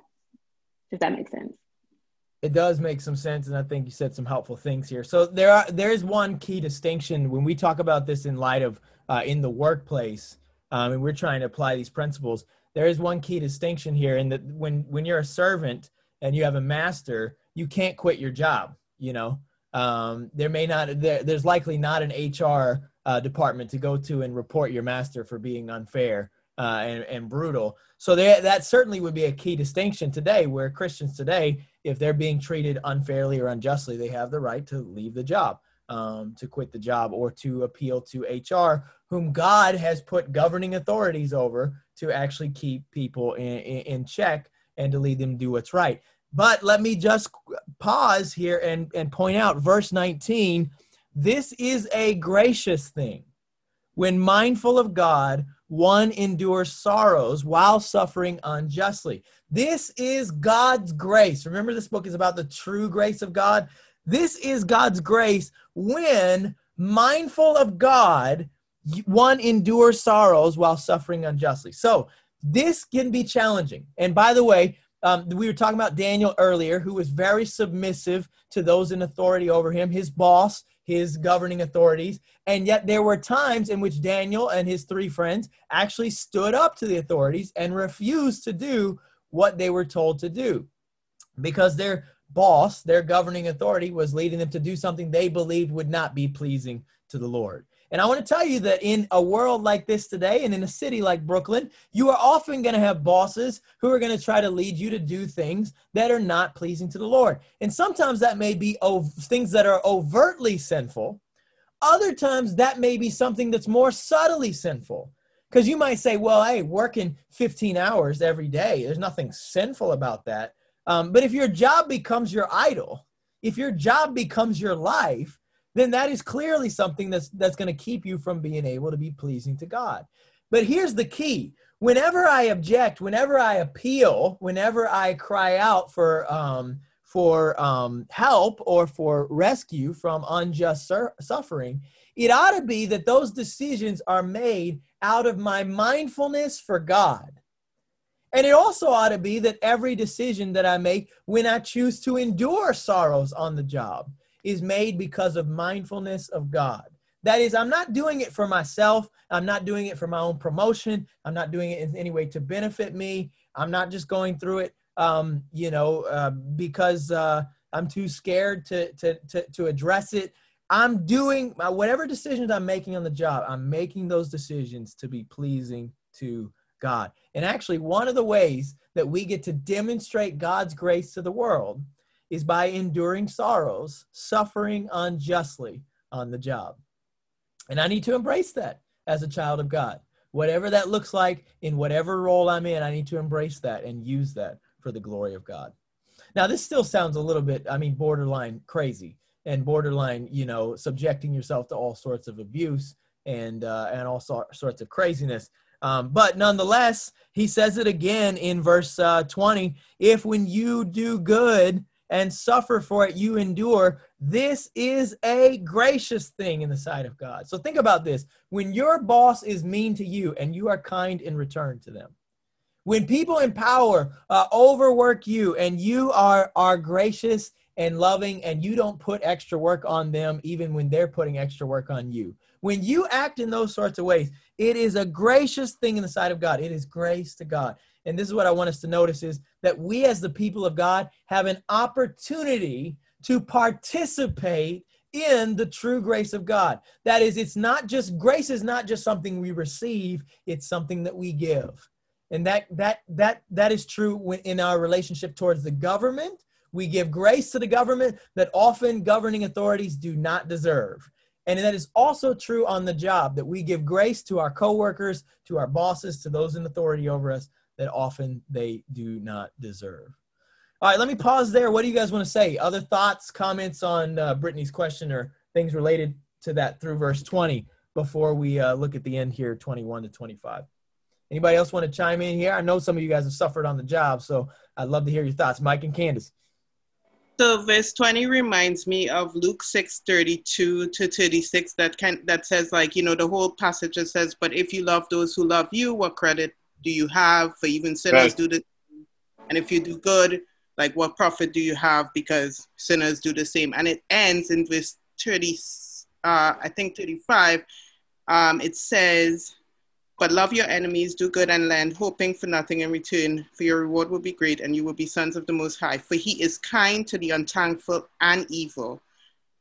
if that makes sense It does make some sense, and I think you said some helpful things here. So there are there is one key distinction when we talk about this in light of uh, in the workplace, um, and we're trying to apply these principles. There is one key distinction here in that when when you're a servant and you have a master, you can't quit your job. You know, um, there may not there, there's likely not an HR uh, department to go to and report your master for being unfair uh, and, and brutal. So there, that certainly would be a key distinction today, where Christians today, if they're being treated unfairly or unjustly, they have the right to leave the job, um, to quit the job, or to appeal to HR, whom God has put governing authorities over to actually keep people in, in, check and to lead them to do what's right. But let me just pause here and, and point out verse 19 this is a gracious thing. When mindful of God, one endures sorrows while suffering unjustly. This is God's grace. Remember, this book is about the true grace of God. This is God's grace when mindful of God, one endures sorrows while suffering unjustly. So, this can be challenging. And by the way, um, we were talking about Daniel earlier, who was very submissive to those in authority over him, his boss, his governing authorities. And yet there were times in which Daniel and his three friends actually stood up to the authorities and refused to do what they were told to do because their boss, their governing authority, was leading them to do something they believed would not be pleasing to the Lord. And I want to tell you that in a world like this today and in a city like Brooklyn, you are often going to have bosses who are going to try to lead you to do things that are not pleasing to the Lord. And sometimes that may be ov- things that are overtly sinful. Other times that may be something that's more subtly sinful. Because you might say, well, hey, working 15 hours every day, there's nothing sinful about that. Um, but if your job becomes your idol, if your job becomes your life, then that is clearly something that's that's going to keep you from being able to be pleasing to God. But here's the key. Whenever I object, whenever I appeal, whenever I cry out for um, for um, help or for rescue from unjust sur- suffering, it ought to be that those decisions are made out of my mindfulness for God. And it also ought to be that every decision that I make when I choose to endure sorrows on the job is made because of mindfulness of God. That is, I'm not doing it for myself. I'm not doing it for my own promotion. I'm not doing it in any way to benefit me. I'm not just going through it, um, you know, uh, because uh, I'm too scared to, to, to, to address it. I'm doing uh, whatever decisions I'm making on the job, I'm making those decisions to be pleasing to God. And actually, one of the ways that we get to demonstrate God's grace to the world is by enduring sorrows, suffering unjustly on the job. And I need to embrace that as a child of God. Whatever that looks like, in whatever role I'm in, I need to embrace that and use that for the glory of God. Now, this still sounds a little bit, I mean, borderline crazy and borderline, you know, subjecting yourself to all sorts of abuse and uh, and all sorts of craziness. Um, but nonetheless, he says it again in verse uh, 20 if when you do good and suffer for it, you endure. This is a gracious thing in the sight of God. So think about this. When your boss is mean to you and you are kind in return to them, when people in power uh, overwork you and you are, are gracious and loving and you don't put extra work on them even when they're putting extra work on you. When you act in those sorts of ways, it is a gracious thing in the sight of God. It is grace to God and this is what I want us to notice is that we as the people of God have an opportunity to participate in the true grace of God. That is, it's not just grace is not just something we receive, it's something that we give. And that that that that is true in our relationship towards the government. We give grace to the government that often governing authorities do not deserve. And that is also true on the job that we give grace to our coworkers, to our bosses, to those in authority over us that often they do not deserve. All right, let me pause there. What do you guys want to say? Other thoughts, comments on uh, Brittany's question or things related to that through verse 20 before we uh, look at the end here, 21 to 25? Anybody else want to chime in here? I know some of you guys have suffered on the job, so I'd love to hear your thoughts. Mike and Candace. So verse 20 reminds me of Luke 6, 32 to 36 that can that says like, you know, the whole passage says, but if you love those who love you, what credit do you have for even sinners right. do the And if you do good, like what profit do you have because sinners do the same? And it ends in verse 30, uh, I think 35. Um, it says, but love your enemies, do good and lend, hoping for nothing in return, for your reward will be great, and you will be sons of the Most High. For he is kind to the unthankful and evil.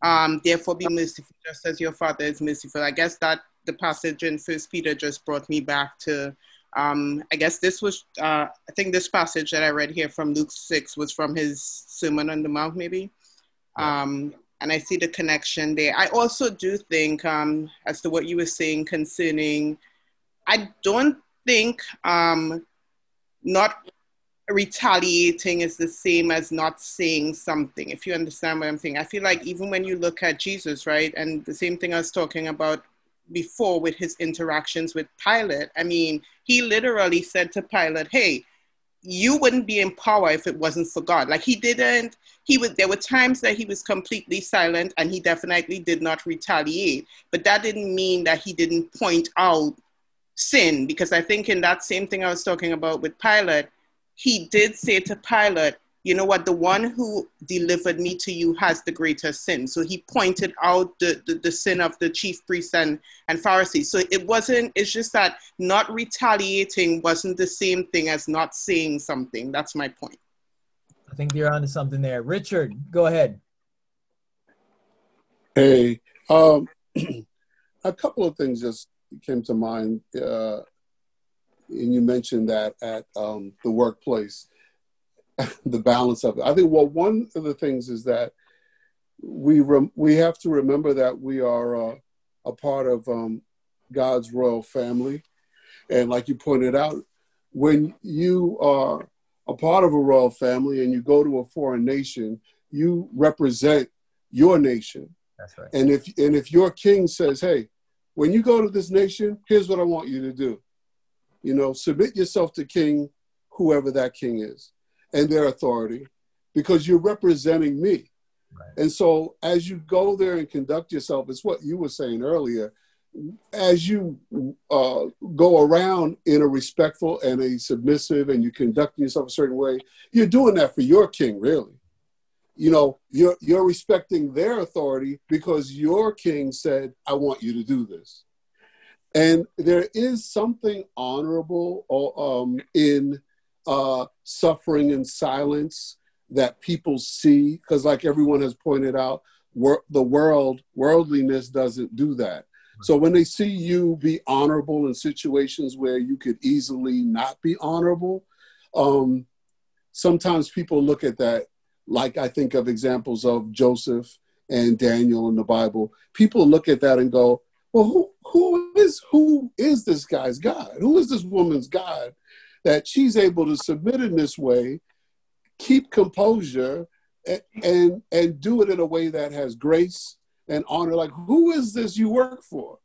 Um, therefore, be merciful, just as your Father is merciful. I guess that the passage in First Peter just brought me back to um, I guess this was, uh, I think this passage that I read here from Luke 6 was from his Sermon on the Mount, maybe. Um, and I see the connection there. I also do think, um, as to what you were saying concerning, I don't think um, not retaliating is the same as not saying something, if you understand what I'm saying. I feel like even when you look at Jesus, right, and the same thing I was talking about before with his interactions with Pilate, I mean, he literally said to Pilate, hey, you wouldn't be in power if it wasn't for God. Like he didn't, he was, there were times that he was completely silent and he definitely did not retaliate. But that didn't mean that he didn't point out sin, because I think in that same thing I was talking about with Pilate, he did say to Pilate, you know what, the one who delivered me to you has the greater sin. So he pointed out the, the, the, sin of the chief priests and, and Pharisees. So it wasn't, it's just that not retaliating wasn't the same thing as not saying something. That's my point. I think you're onto something there. Richard, go ahead. Hey, um, a couple of things just came to mind. Uh, and you mentioned that at um, the workplace the balance of it. I think well, one of the things is that we rem- we have to remember that we are uh, a part of um, God's royal family, and like you pointed out, when you are a part of a royal family and you go to a foreign nation, you represent your nation. That's right. And if and if your king says, "Hey, when you go to this nation, here's what I want you to do," you know, submit yourself to King, whoever that king is and their authority because you're representing me. Right. And so as you go there and conduct yourself, it's what you were saying earlier, as you uh, go around in a respectful and a submissive and you conduct yourself a certain way, you're doing that for your king, really. You know, you're, you're respecting their authority because your king said, I want you to do this. And there is something honorable um, in uh, suffering in silence that people see because like everyone has pointed out wor- the world worldliness doesn't do that. So when they see you be honorable in situations where you could easily not be honorable um, sometimes people look at that like i think of examples of joseph and daniel in the bible. People look at that and go well who, who is who is this guy's god? Who is this woman's god that she's able to submit in this way, keep composure, and, and, and do it in a way that has grace and honor. Like, who is this you work for?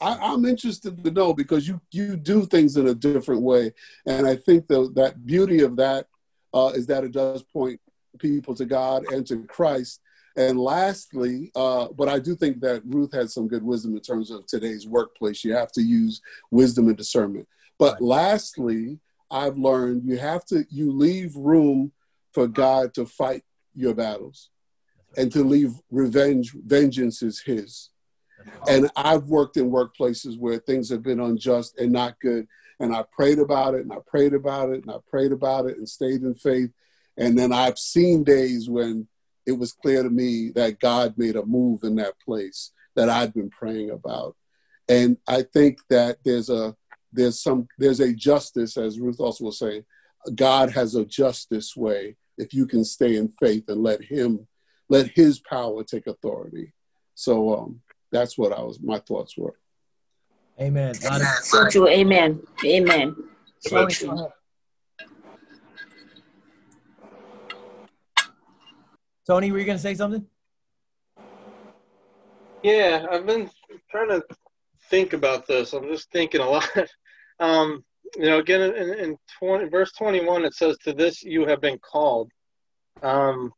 I, am interested to know because you you do things in a different way, and I think the, that beauty of that uh, is that it does point people to God and to Christ. And lastly, uh, but I do think that Ruth had some good wisdom in terms of today's workplace. You have to use wisdom and discernment. But lastly, I've learned you have to you leave room for God to fight your battles and to leave revenge vengeance is his. And I've worked in workplaces where things have been unjust and not good. And I prayed about it and I prayed about it and I prayed about it and stayed in faith. And then I've seen days when it was clear to me that God made a move in that place that I'd been praying about. And I think that there's a there's some there's a justice, as Ruth also will say, God has a justice way if you can stay in faith and let him let his power take authority. So um, that's what I was my thoughts were. Amen. So true. Amen. Amen. So true. Tony, were you going to say something? Yeah, I've been trying to think about this. I'm just thinking a lot. Um, you know, again, in, in 20, verse 21, it says, To this you have been called. Um,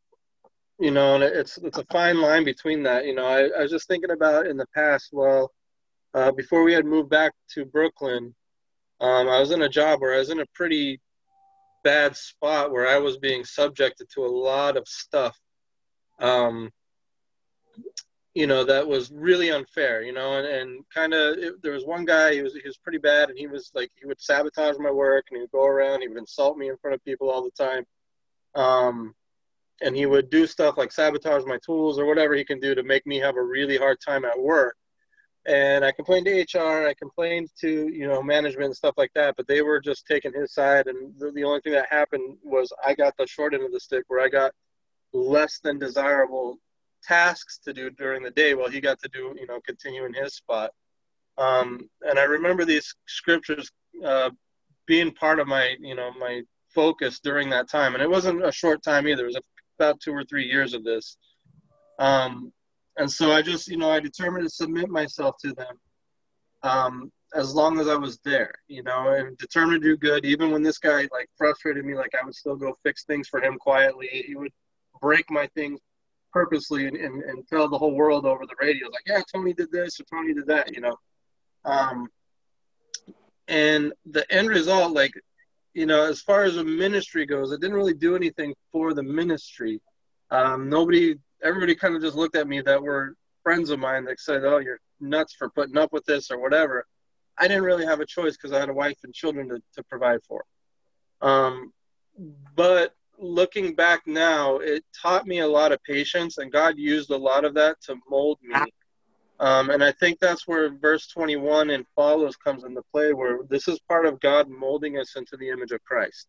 you know, and it's it's a fine line between that. You know, I, I was just thinking about in the past, well, uh, before we had moved back to Brooklyn, um, I was in a job where I was in a pretty bad spot where I was being subjected to a lot of stuff. Um, you know that was really unfair you know and, and kind of there was one guy he was he was pretty bad and he was like he would sabotage my work and he would go around he would insult me in front of people all the time. Um and he would do stuff like sabotage my tools or whatever he can do to make me have a really hard time at work. And i complained to hr i complained to you know management and stuff like that but they were just taking his side and the, the only thing that happened was i got the short end of the stick where i got less than desirable tasks to do during the day while he got to do you know continue in his spot Um, and I remember these scriptures uh, being part of my, you know, my focus during that time. And it wasn't a short time either. It was about two or three years of this. Um, and so I just, you know, I determined to submit myself to them um, as long as I was there, you know, and determined to do good. Even when this guy like frustrated me, like I would still go fix things for him quietly. He would break my things purposely and, and, and tell the whole world over the radio, like, yeah, Tony did this or Tony did that, you know. Um, and the end result, like, you know, as far as the ministry goes, it didn't really do anything for the ministry. Um, nobody, everybody kind of just looked at me that were friends of mine that said, oh, you're nuts for putting up with this or whatever. I didn't really have a choice because I had a wife and children to, to provide for. Um, but looking back now, it taught me a lot of patience, and God used a lot of that to mold me. Um, and I think that's where verse 21 and follows comes into play, where this is part of God molding us into the image of Christ.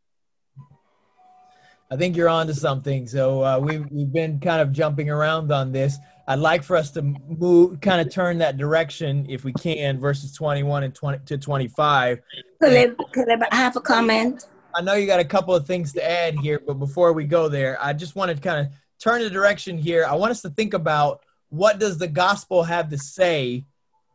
I think you're on to something. So uh, we've, we've been kind of jumping around on this. I'd like for us to move, kind of turn that direction if we can, verses 21 and 20 to 25. Could I, I have a comment? I know you got a couple of things to add here, but before we go there, I just wanted to kind of turn the direction here. I want us to think about what does the gospel have to say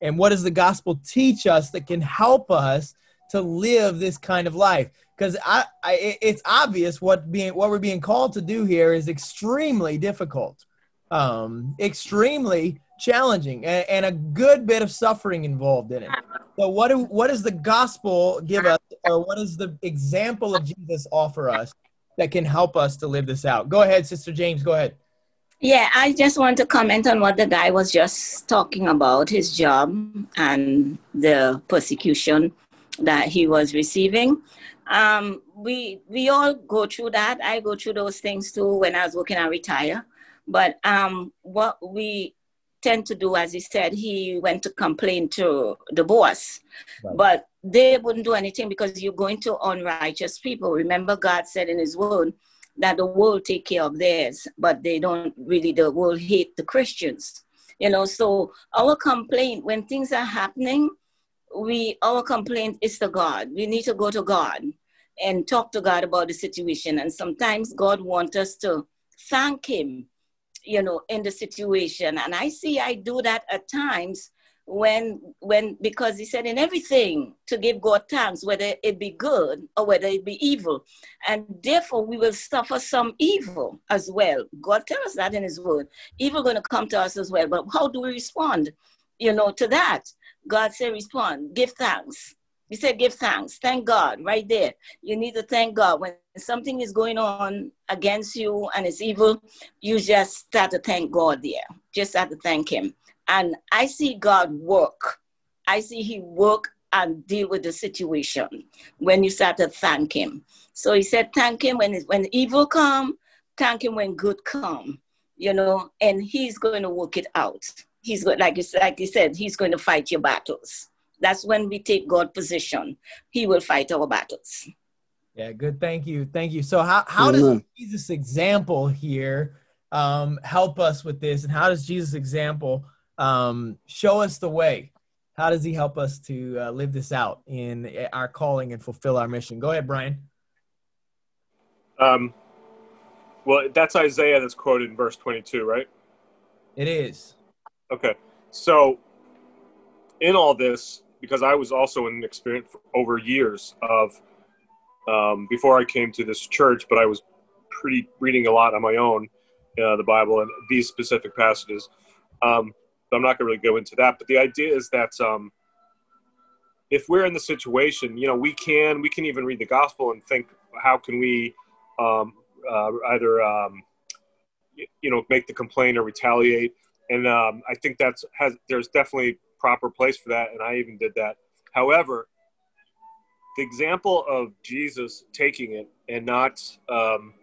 and what does the gospel teach us that can help us to live this kind of life because I, I, it's obvious what being what we're being called to do here is extremely difficult um extremely challenging and, and, a good bit of suffering involved in it. So what do what does the gospel give us or what does the example of Jesus offer us that can help us to live this out? Go ahead, Sister James, go ahead. Yeah, I just want to comment on what the guy was just talking about his job and the persecution that he was receiving. Um, we we all go through that. I go through those things too when I was working at retire. But um, what we tend to do, as he said, he went to complain to the boss. Right. But they wouldn't do anything because you're going to unrighteous people. Remember, God said in his word that the world take care of theirs, but they don't really, the world hate the Christians. You know, so our complaint, when things are happening, we our complaint is to God. We need to go to God and talk to God about the situation. And sometimes God wants us to thank Him you know, in the situation. And I see I do that at times when when because he said in everything to give God thanks, whether it be good or whether it be evil. And therefore we will suffer some evil as well. God tells us that in his word. Evil going to come to us as well. But how do we respond, you know, to that? God said respond, give thanks. He said, give thanks. Thank God right there. You need to thank God. When something is going on against you and it's evil, you just start to thank God there. Just start to thank Him. And I see God work. I see He work and deal with the situation when you start to thank Him. So He said, thank Him when, when evil come, thank Him when good come, you know, and He's going to work it out. He's going, like, like He said, He's going to fight your battles. That's when we take God position. He will fight our battles. Yeah, good. Thank you. Thank you. So how, how does Jesus' example here um, help us with this? And how does Jesus' example um, show us the way? How does he help us to uh, live this out in our calling and fulfill our mission? Go ahead, Brian. Um, well, that's Isaiah that's quoted in verse 22, right? It is. Okay. So in all this, because I was also in an experience over years of um, before I came to this church, but I was pretty reading a lot on my own, uh, the Bible and these specific passages. Um, I'm not going to really go into that, but the idea is that um, if we're in the situation, you know, we can we can even read the gospel and think, how can we um, uh, either um, you know make the complaint or retaliate? And um, I think that's has there's definitely proper place for that, and I even did that. However, the example of Jesus taking it and not um,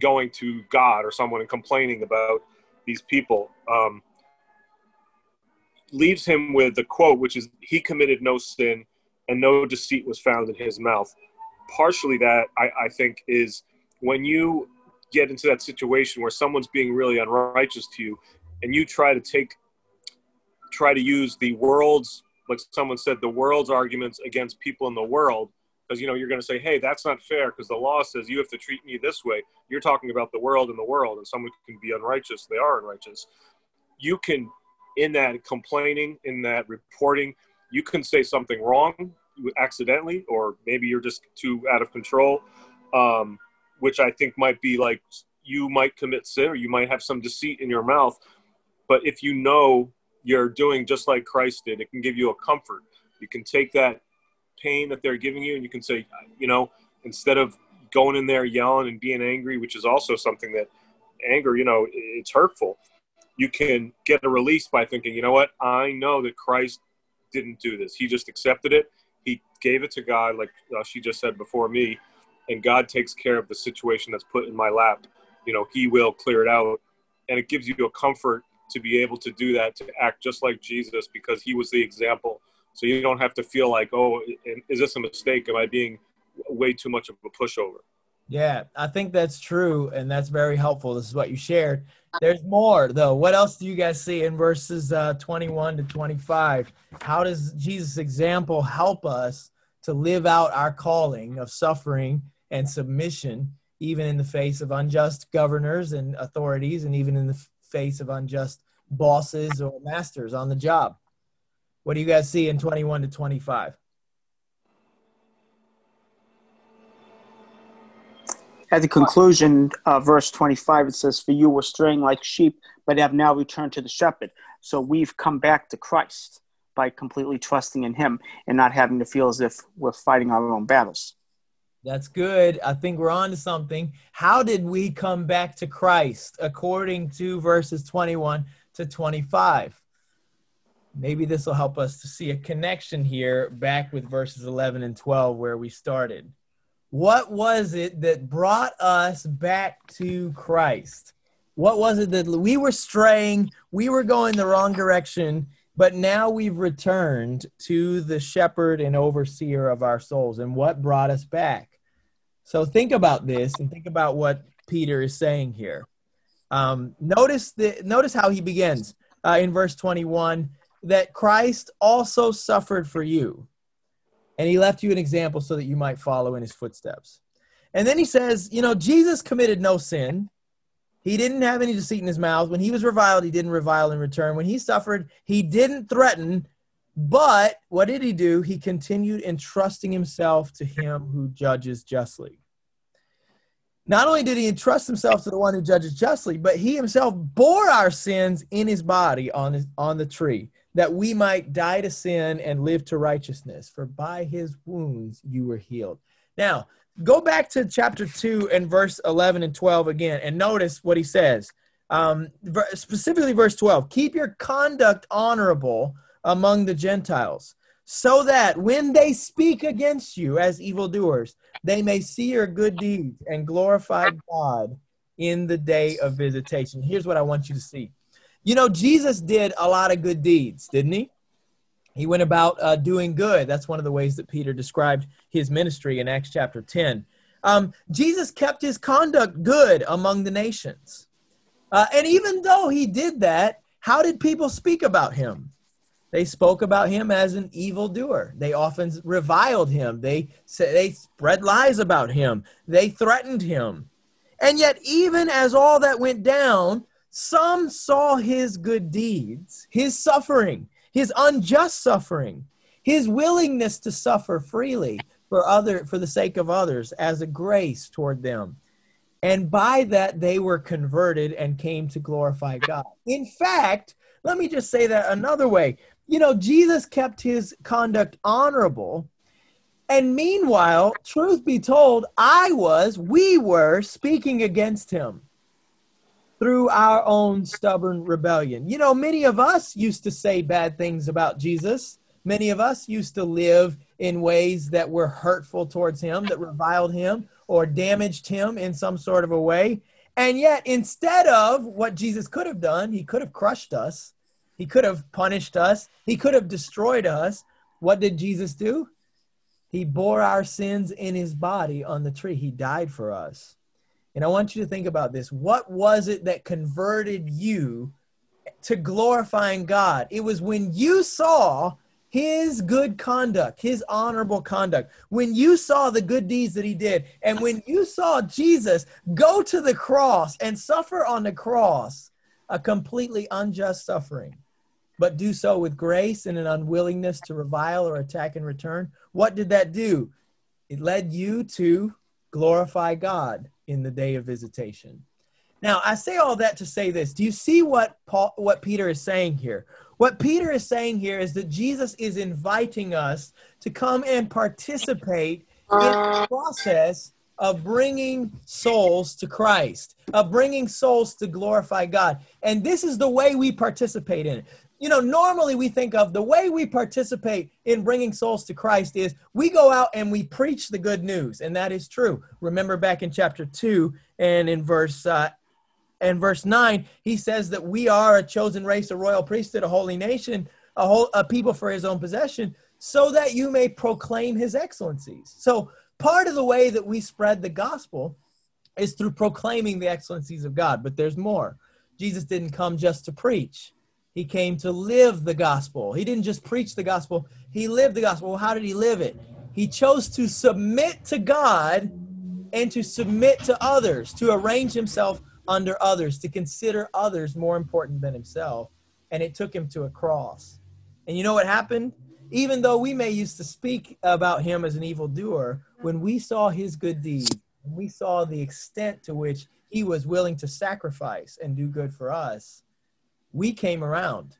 going to God or someone and complaining about these people um, leaves him with the quote, which is, He committed no sin and no deceit was found in his mouth. Partially, that I, I think is when you get into that situation where someone's being really unrighteous to you and you try to take try to use the world's like someone said, the world's arguments against people in the world. Because you know you're going to say, "Hey, that's not fair," because the law says you have to treat me this way. You're talking about the world and the world, and someone can be unrighteous. They are unrighteous. You can, in that complaining, in that reporting, you can say something wrong accidentally, or maybe you're just too out of control, um, which I think might be like you might commit sin or you might have some deceit in your mouth. But if you know you're doing just like Christ did, it can give you a comfort. You can take that pain that they're giving you and you can say, you know, instead of going in there yelling and being angry, which is also something that anger, you know, it's hurtful. You can get a release by thinking, you know what, I know that Christ didn't do this. He just accepted it. He gave it to God, like uh, she just said before me, and God takes care of the situation that's put in my lap. You know, He will clear it out. And it gives you a comfort to be able to do that, to act just like Jesus because He was the example. So you don't have to feel like, oh, is this a mistake? Am I being way too much of a pushover? Yeah, I think that's true, and that's very helpful. This is what you shared. There's more, though. What else do you guys see in verses uh, 21 to 25? How does Jesus' example help us to live out our calling of suffering and submission, even in the face of unjust governors and authorities, and even in the face of unjust bosses or masters on the job? What do you guys see in 21 to 25? At the conclusion of verse 25, it says, For you were straying like sheep, but have now returned to the shepherd. So we've come back to Christ by completely trusting in Him and not having to feel as if we're fighting our own battles. That's good. I think we're on to something. How did we come back to Christ according to verses 21 to 25? Maybe this will help us to see a connection here back with verses 11 and 12 where we started. What was it that brought us back to Christ? What was it that we were straying, we were going the wrong direction, but now we've returned to the shepherd and overseer of our souls. And what brought us back? So think about this and think about what Peter is saying here. Um, notice the notice how he begins uh, in verse 21 that Christ also suffered for you and he left you an example so that you might follow in his footsteps. And then he says, you know, Jesus committed no sin. He didn't have any deceit in his mouth. When he was reviled, he didn't revile in return. When he suffered, he didn't threaten. But what did he do? He continued entrusting himself to him who judges justly. Not only did he entrust himself to the one who judges justly, but he himself bore our sins in his body on, his, on the tree that we might die to sin and live to righteousness. For by his wounds you were healed. Now, go back to chapter 2 and verse 11 and 12 again and notice what he says. Um, specifically, verse 12 keep your conduct honorable among the Gentiles, so that when they speak against you as evildoers, they may see your good deeds and glorify God in the day of visitation. Here's what I want you to see you know, Jesus did a lot of good deeds, didn't he? He went about uh, doing good. That's one of the ways that Peter described his ministry in Acts chapter 10. Um, Jesus kept his conduct good among the nations. Uh, and even though he did that, how did people speak about him? They spoke about him as an evildoer. They often reviled him. They they spread lies about him. They threatened him. And yet, even as all that went down, some saw his good deeds, his suffering, his unjust suffering, his willingness to suffer freely for other for the sake of others as a grace toward them. And by that they were converted and came to glorify God. In fact, let me just say that another way. You know, Jesus kept his conduct honorable. And meanwhile, truth be told, I was, we were speaking against him through our own stubborn rebellion. You know, many of us used to say bad things about Jesus. Many of us used to live in ways that were hurtful towards him, that reviled him or damaged him in some sort of a way. And yet, instead of what Jesus could have done, he could have crushed us, he could have punished us, he could have destroyed us. What did Jesus do? He bore our sins in his body on the tree. He died for us. And I want you to think about this. What was it that converted you to glorifying God? It was when you saw his good conduct, his honorable conduct, when you saw the good deeds that he did, and when you saw Jesus go to the cross and suffer on the cross a completely unjust suffering, but do so with grace and an unwillingness to revile or attack in return, what did that do? It led you to glorify God in the day of visitation. Now, I say all that to say this. Do you see what Paul what Peter is saying here? What Peter is saying here is that Jesus is inviting us to come and participate in the process of bringing souls to Christ, of bringing souls to glorify God. And this is the way we participate in it. You know, normally we think of the way we participate in bringing souls to Christ is we go out and we preach the good news, and that is true. Remember back in chapter 2 and in verse uh, and verse 9 he says that we are a chosen race a royal priesthood a holy nation a whole a people for his own possession so that you may proclaim his excellencies. So part of the way that we spread the gospel is through proclaiming the excellencies of god but there's more. Jesus didn't come just to preach he came to live the gospel he didn't just preach the gospel he lived the gospel well, how did he live it he chose to submit to god and to submit to others to arrange himself under others, to consider others more important than himself. And it took him to a cross. And you know what happened? Even though we may used to speak about him as an evildoer, when we saw his good deeds, we saw the extent to which he was willing to sacrifice and do good for us, we came around.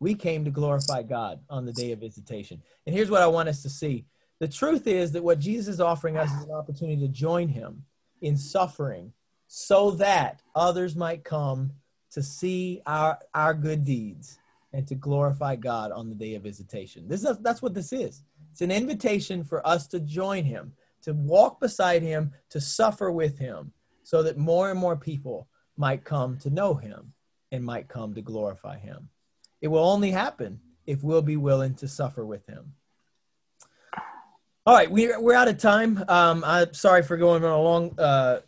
We came to glorify God on the day of visitation. And here's what I want us to see. The truth is that what Jesus is offering us is an opportunity to join him in suffering so that others might come to see our our good deeds and to glorify God on the day of visitation. This is that's what this is. It's an invitation for us to join him, to walk beside him, to suffer with him, so that more and more people might come to know him and might come to glorify him. It will only happen if we'll be willing to suffer with him. All right, we're, we're out of time. Um, I'm sorry for going on a long uh,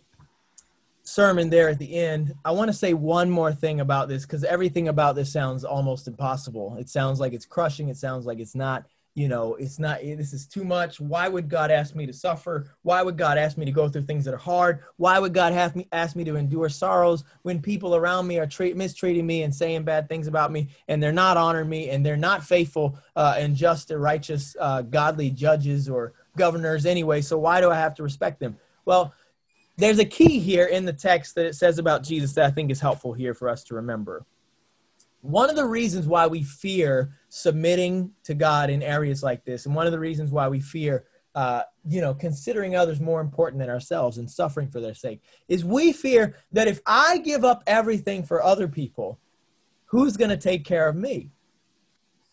sermon there at the end, I want to say one more thing about this because everything about this sounds almost impossible. It sounds like it's crushing. It sounds like it's not, you know, it's not, this is too much. Why would God ask me to suffer? Why would God ask me to go through things that are hard? Why would God have me ask me to endure sorrows when people around me are treat, mistreating me and saying bad things about me and they're not honoring me and they're not faithful uh, and just and righteous, uh, godly judges or governors anyway? So why do I have to respect them? Well, there's a key here in the text that it says about Jesus that I think is helpful here for us to remember. One of the reasons why we fear submitting to God in areas like this, and one of the reasons why we fear, uh, you know, considering others more important than ourselves and suffering for their sake, is we fear that if I give up everything for other people, who's going to take care of me?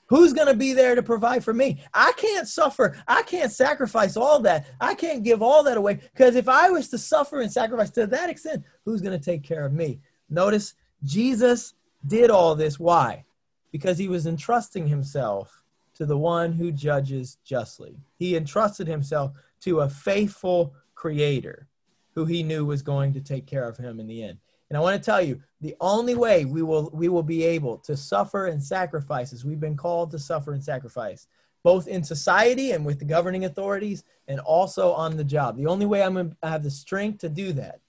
Who's going to be there to provide for me? I can't suffer. I can't sacrifice all that. I can't give all that away because if I was to suffer and sacrifice to that extent, who's going to take care of me? Notice Jesus did all this. Why? Because he was entrusting himself to the one who judges justly. He entrusted himself to a faithful creator who he knew was going to take care of him in the end. And I want to tell you, the only way we will we will be able to suffer and sacrifice as we've been called to suffer and sacrifice, both in society and with the governing authorities, and also on the job. The only way I'm going to have the strength to do that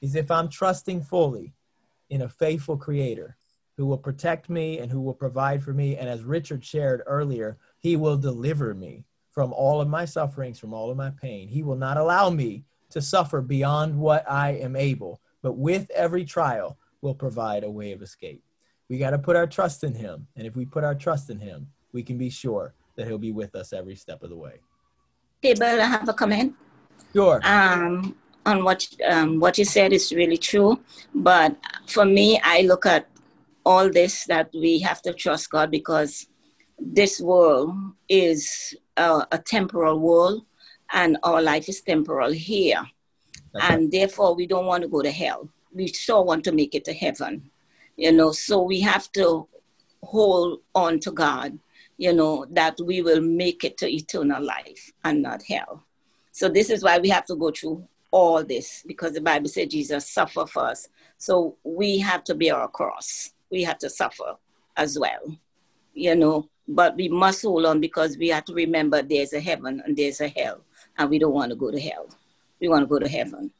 is if I'm trusting fully in a faithful creator who will protect me and who will provide for me. And as Richard shared earlier, he will deliver me from all of my sufferings, from all of my pain. He will not allow me to suffer beyond what I am able but with every trial will provide a way of escape. We got to put our trust in him. And if we put our trust in him, we can be sure that he'll be with us every step of the way. But I have a comment. Sure. Um, on what um, what you said is really true. But for me, I look at all this that we have to trust God because this world is a, a temporal world and our life is temporal here and therefore we don't want to go to hell. We sure want to make it to heaven, you know. So we have to hold on to God, you know, that we will make it to eternal life and not hell. So this is why we have to go through all this because the Bible said Jesus suffered for us. So we have to bear our cross. We have to suffer as well you know, but we must hold on because we have to remember there's a heaven and there's a hell, and we don't want to go to hell. We want to go to heaven.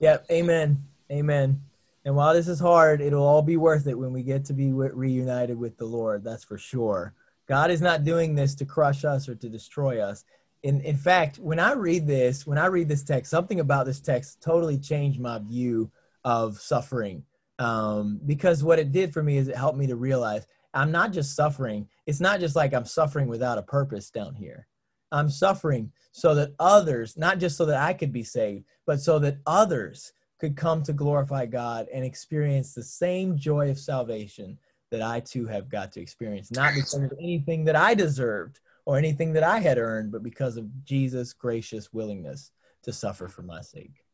Yep. Amen. Amen. And while this is hard, it'll all be worth it when we get to be reunited with the Lord. That's for sure. God is not doing this to crush us or to destroy us. In, in fact, when I read this, when I read this text, something about this text totally changed my view of suffering. Um, because what it did for me is it helped me to realize I'm not just suffering. It's not just like I'm suffering without a purpose down here. I'm suffering so that others, not just so that I could be saved, but so that others could come to glorify God and experience the same joy of salvation that I too have got to experience, not because of anything that I deserved or anything that I had earned, but because of Jesus' gracious willingness to suffer for my sake.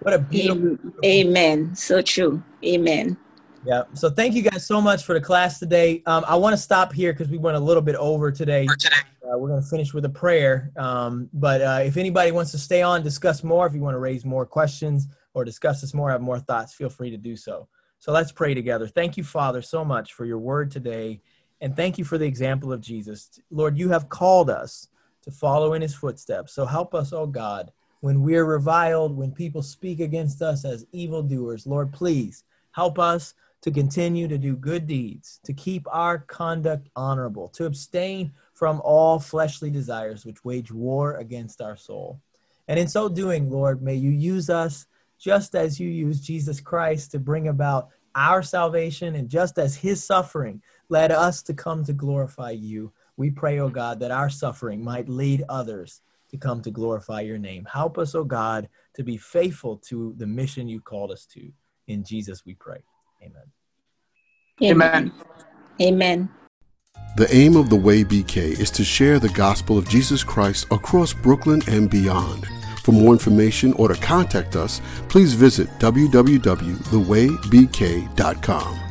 What a beautiful. Amen. So true. Amen. Yeah. So thank you guys so much for the class today. Um, I want to stop here because we went a little bit over today. today. Uh, we're going to finish with a prayer. Um, but uh, if anybody wants to stay on, discuss more, if you want to raise more questions or discuss this more, have more thoughts, feel free to do so. So let's pray together. Thank you, Father, so much for your word today. And thank you for the example of Jesus. Lord, you have called us to follow in his footsteps. So help us, oh God, when we're reviled, when people speak against us as evildoers. Lord, please help us to continue to do good deeds, to keep our conduct honorable, to abstain from all fleshly desires which wage war against our soul. And in so doing, Lord, may you use us just as you used Jesus Christ to bring about our salvation and just as his suffering led us to come to glorify you. We pray, O oh God, that our suffering might lead others to come to glorify your name. Help us, O oh God, to be faithful to the mission you called us to. In Jesus we pray. Amen. Amen. Amen. The aim of the Way BK is to share the gospel of Jesus Christ across Brooklyn and beyond. For more information or to contact us, please visit www.thewaybk.com.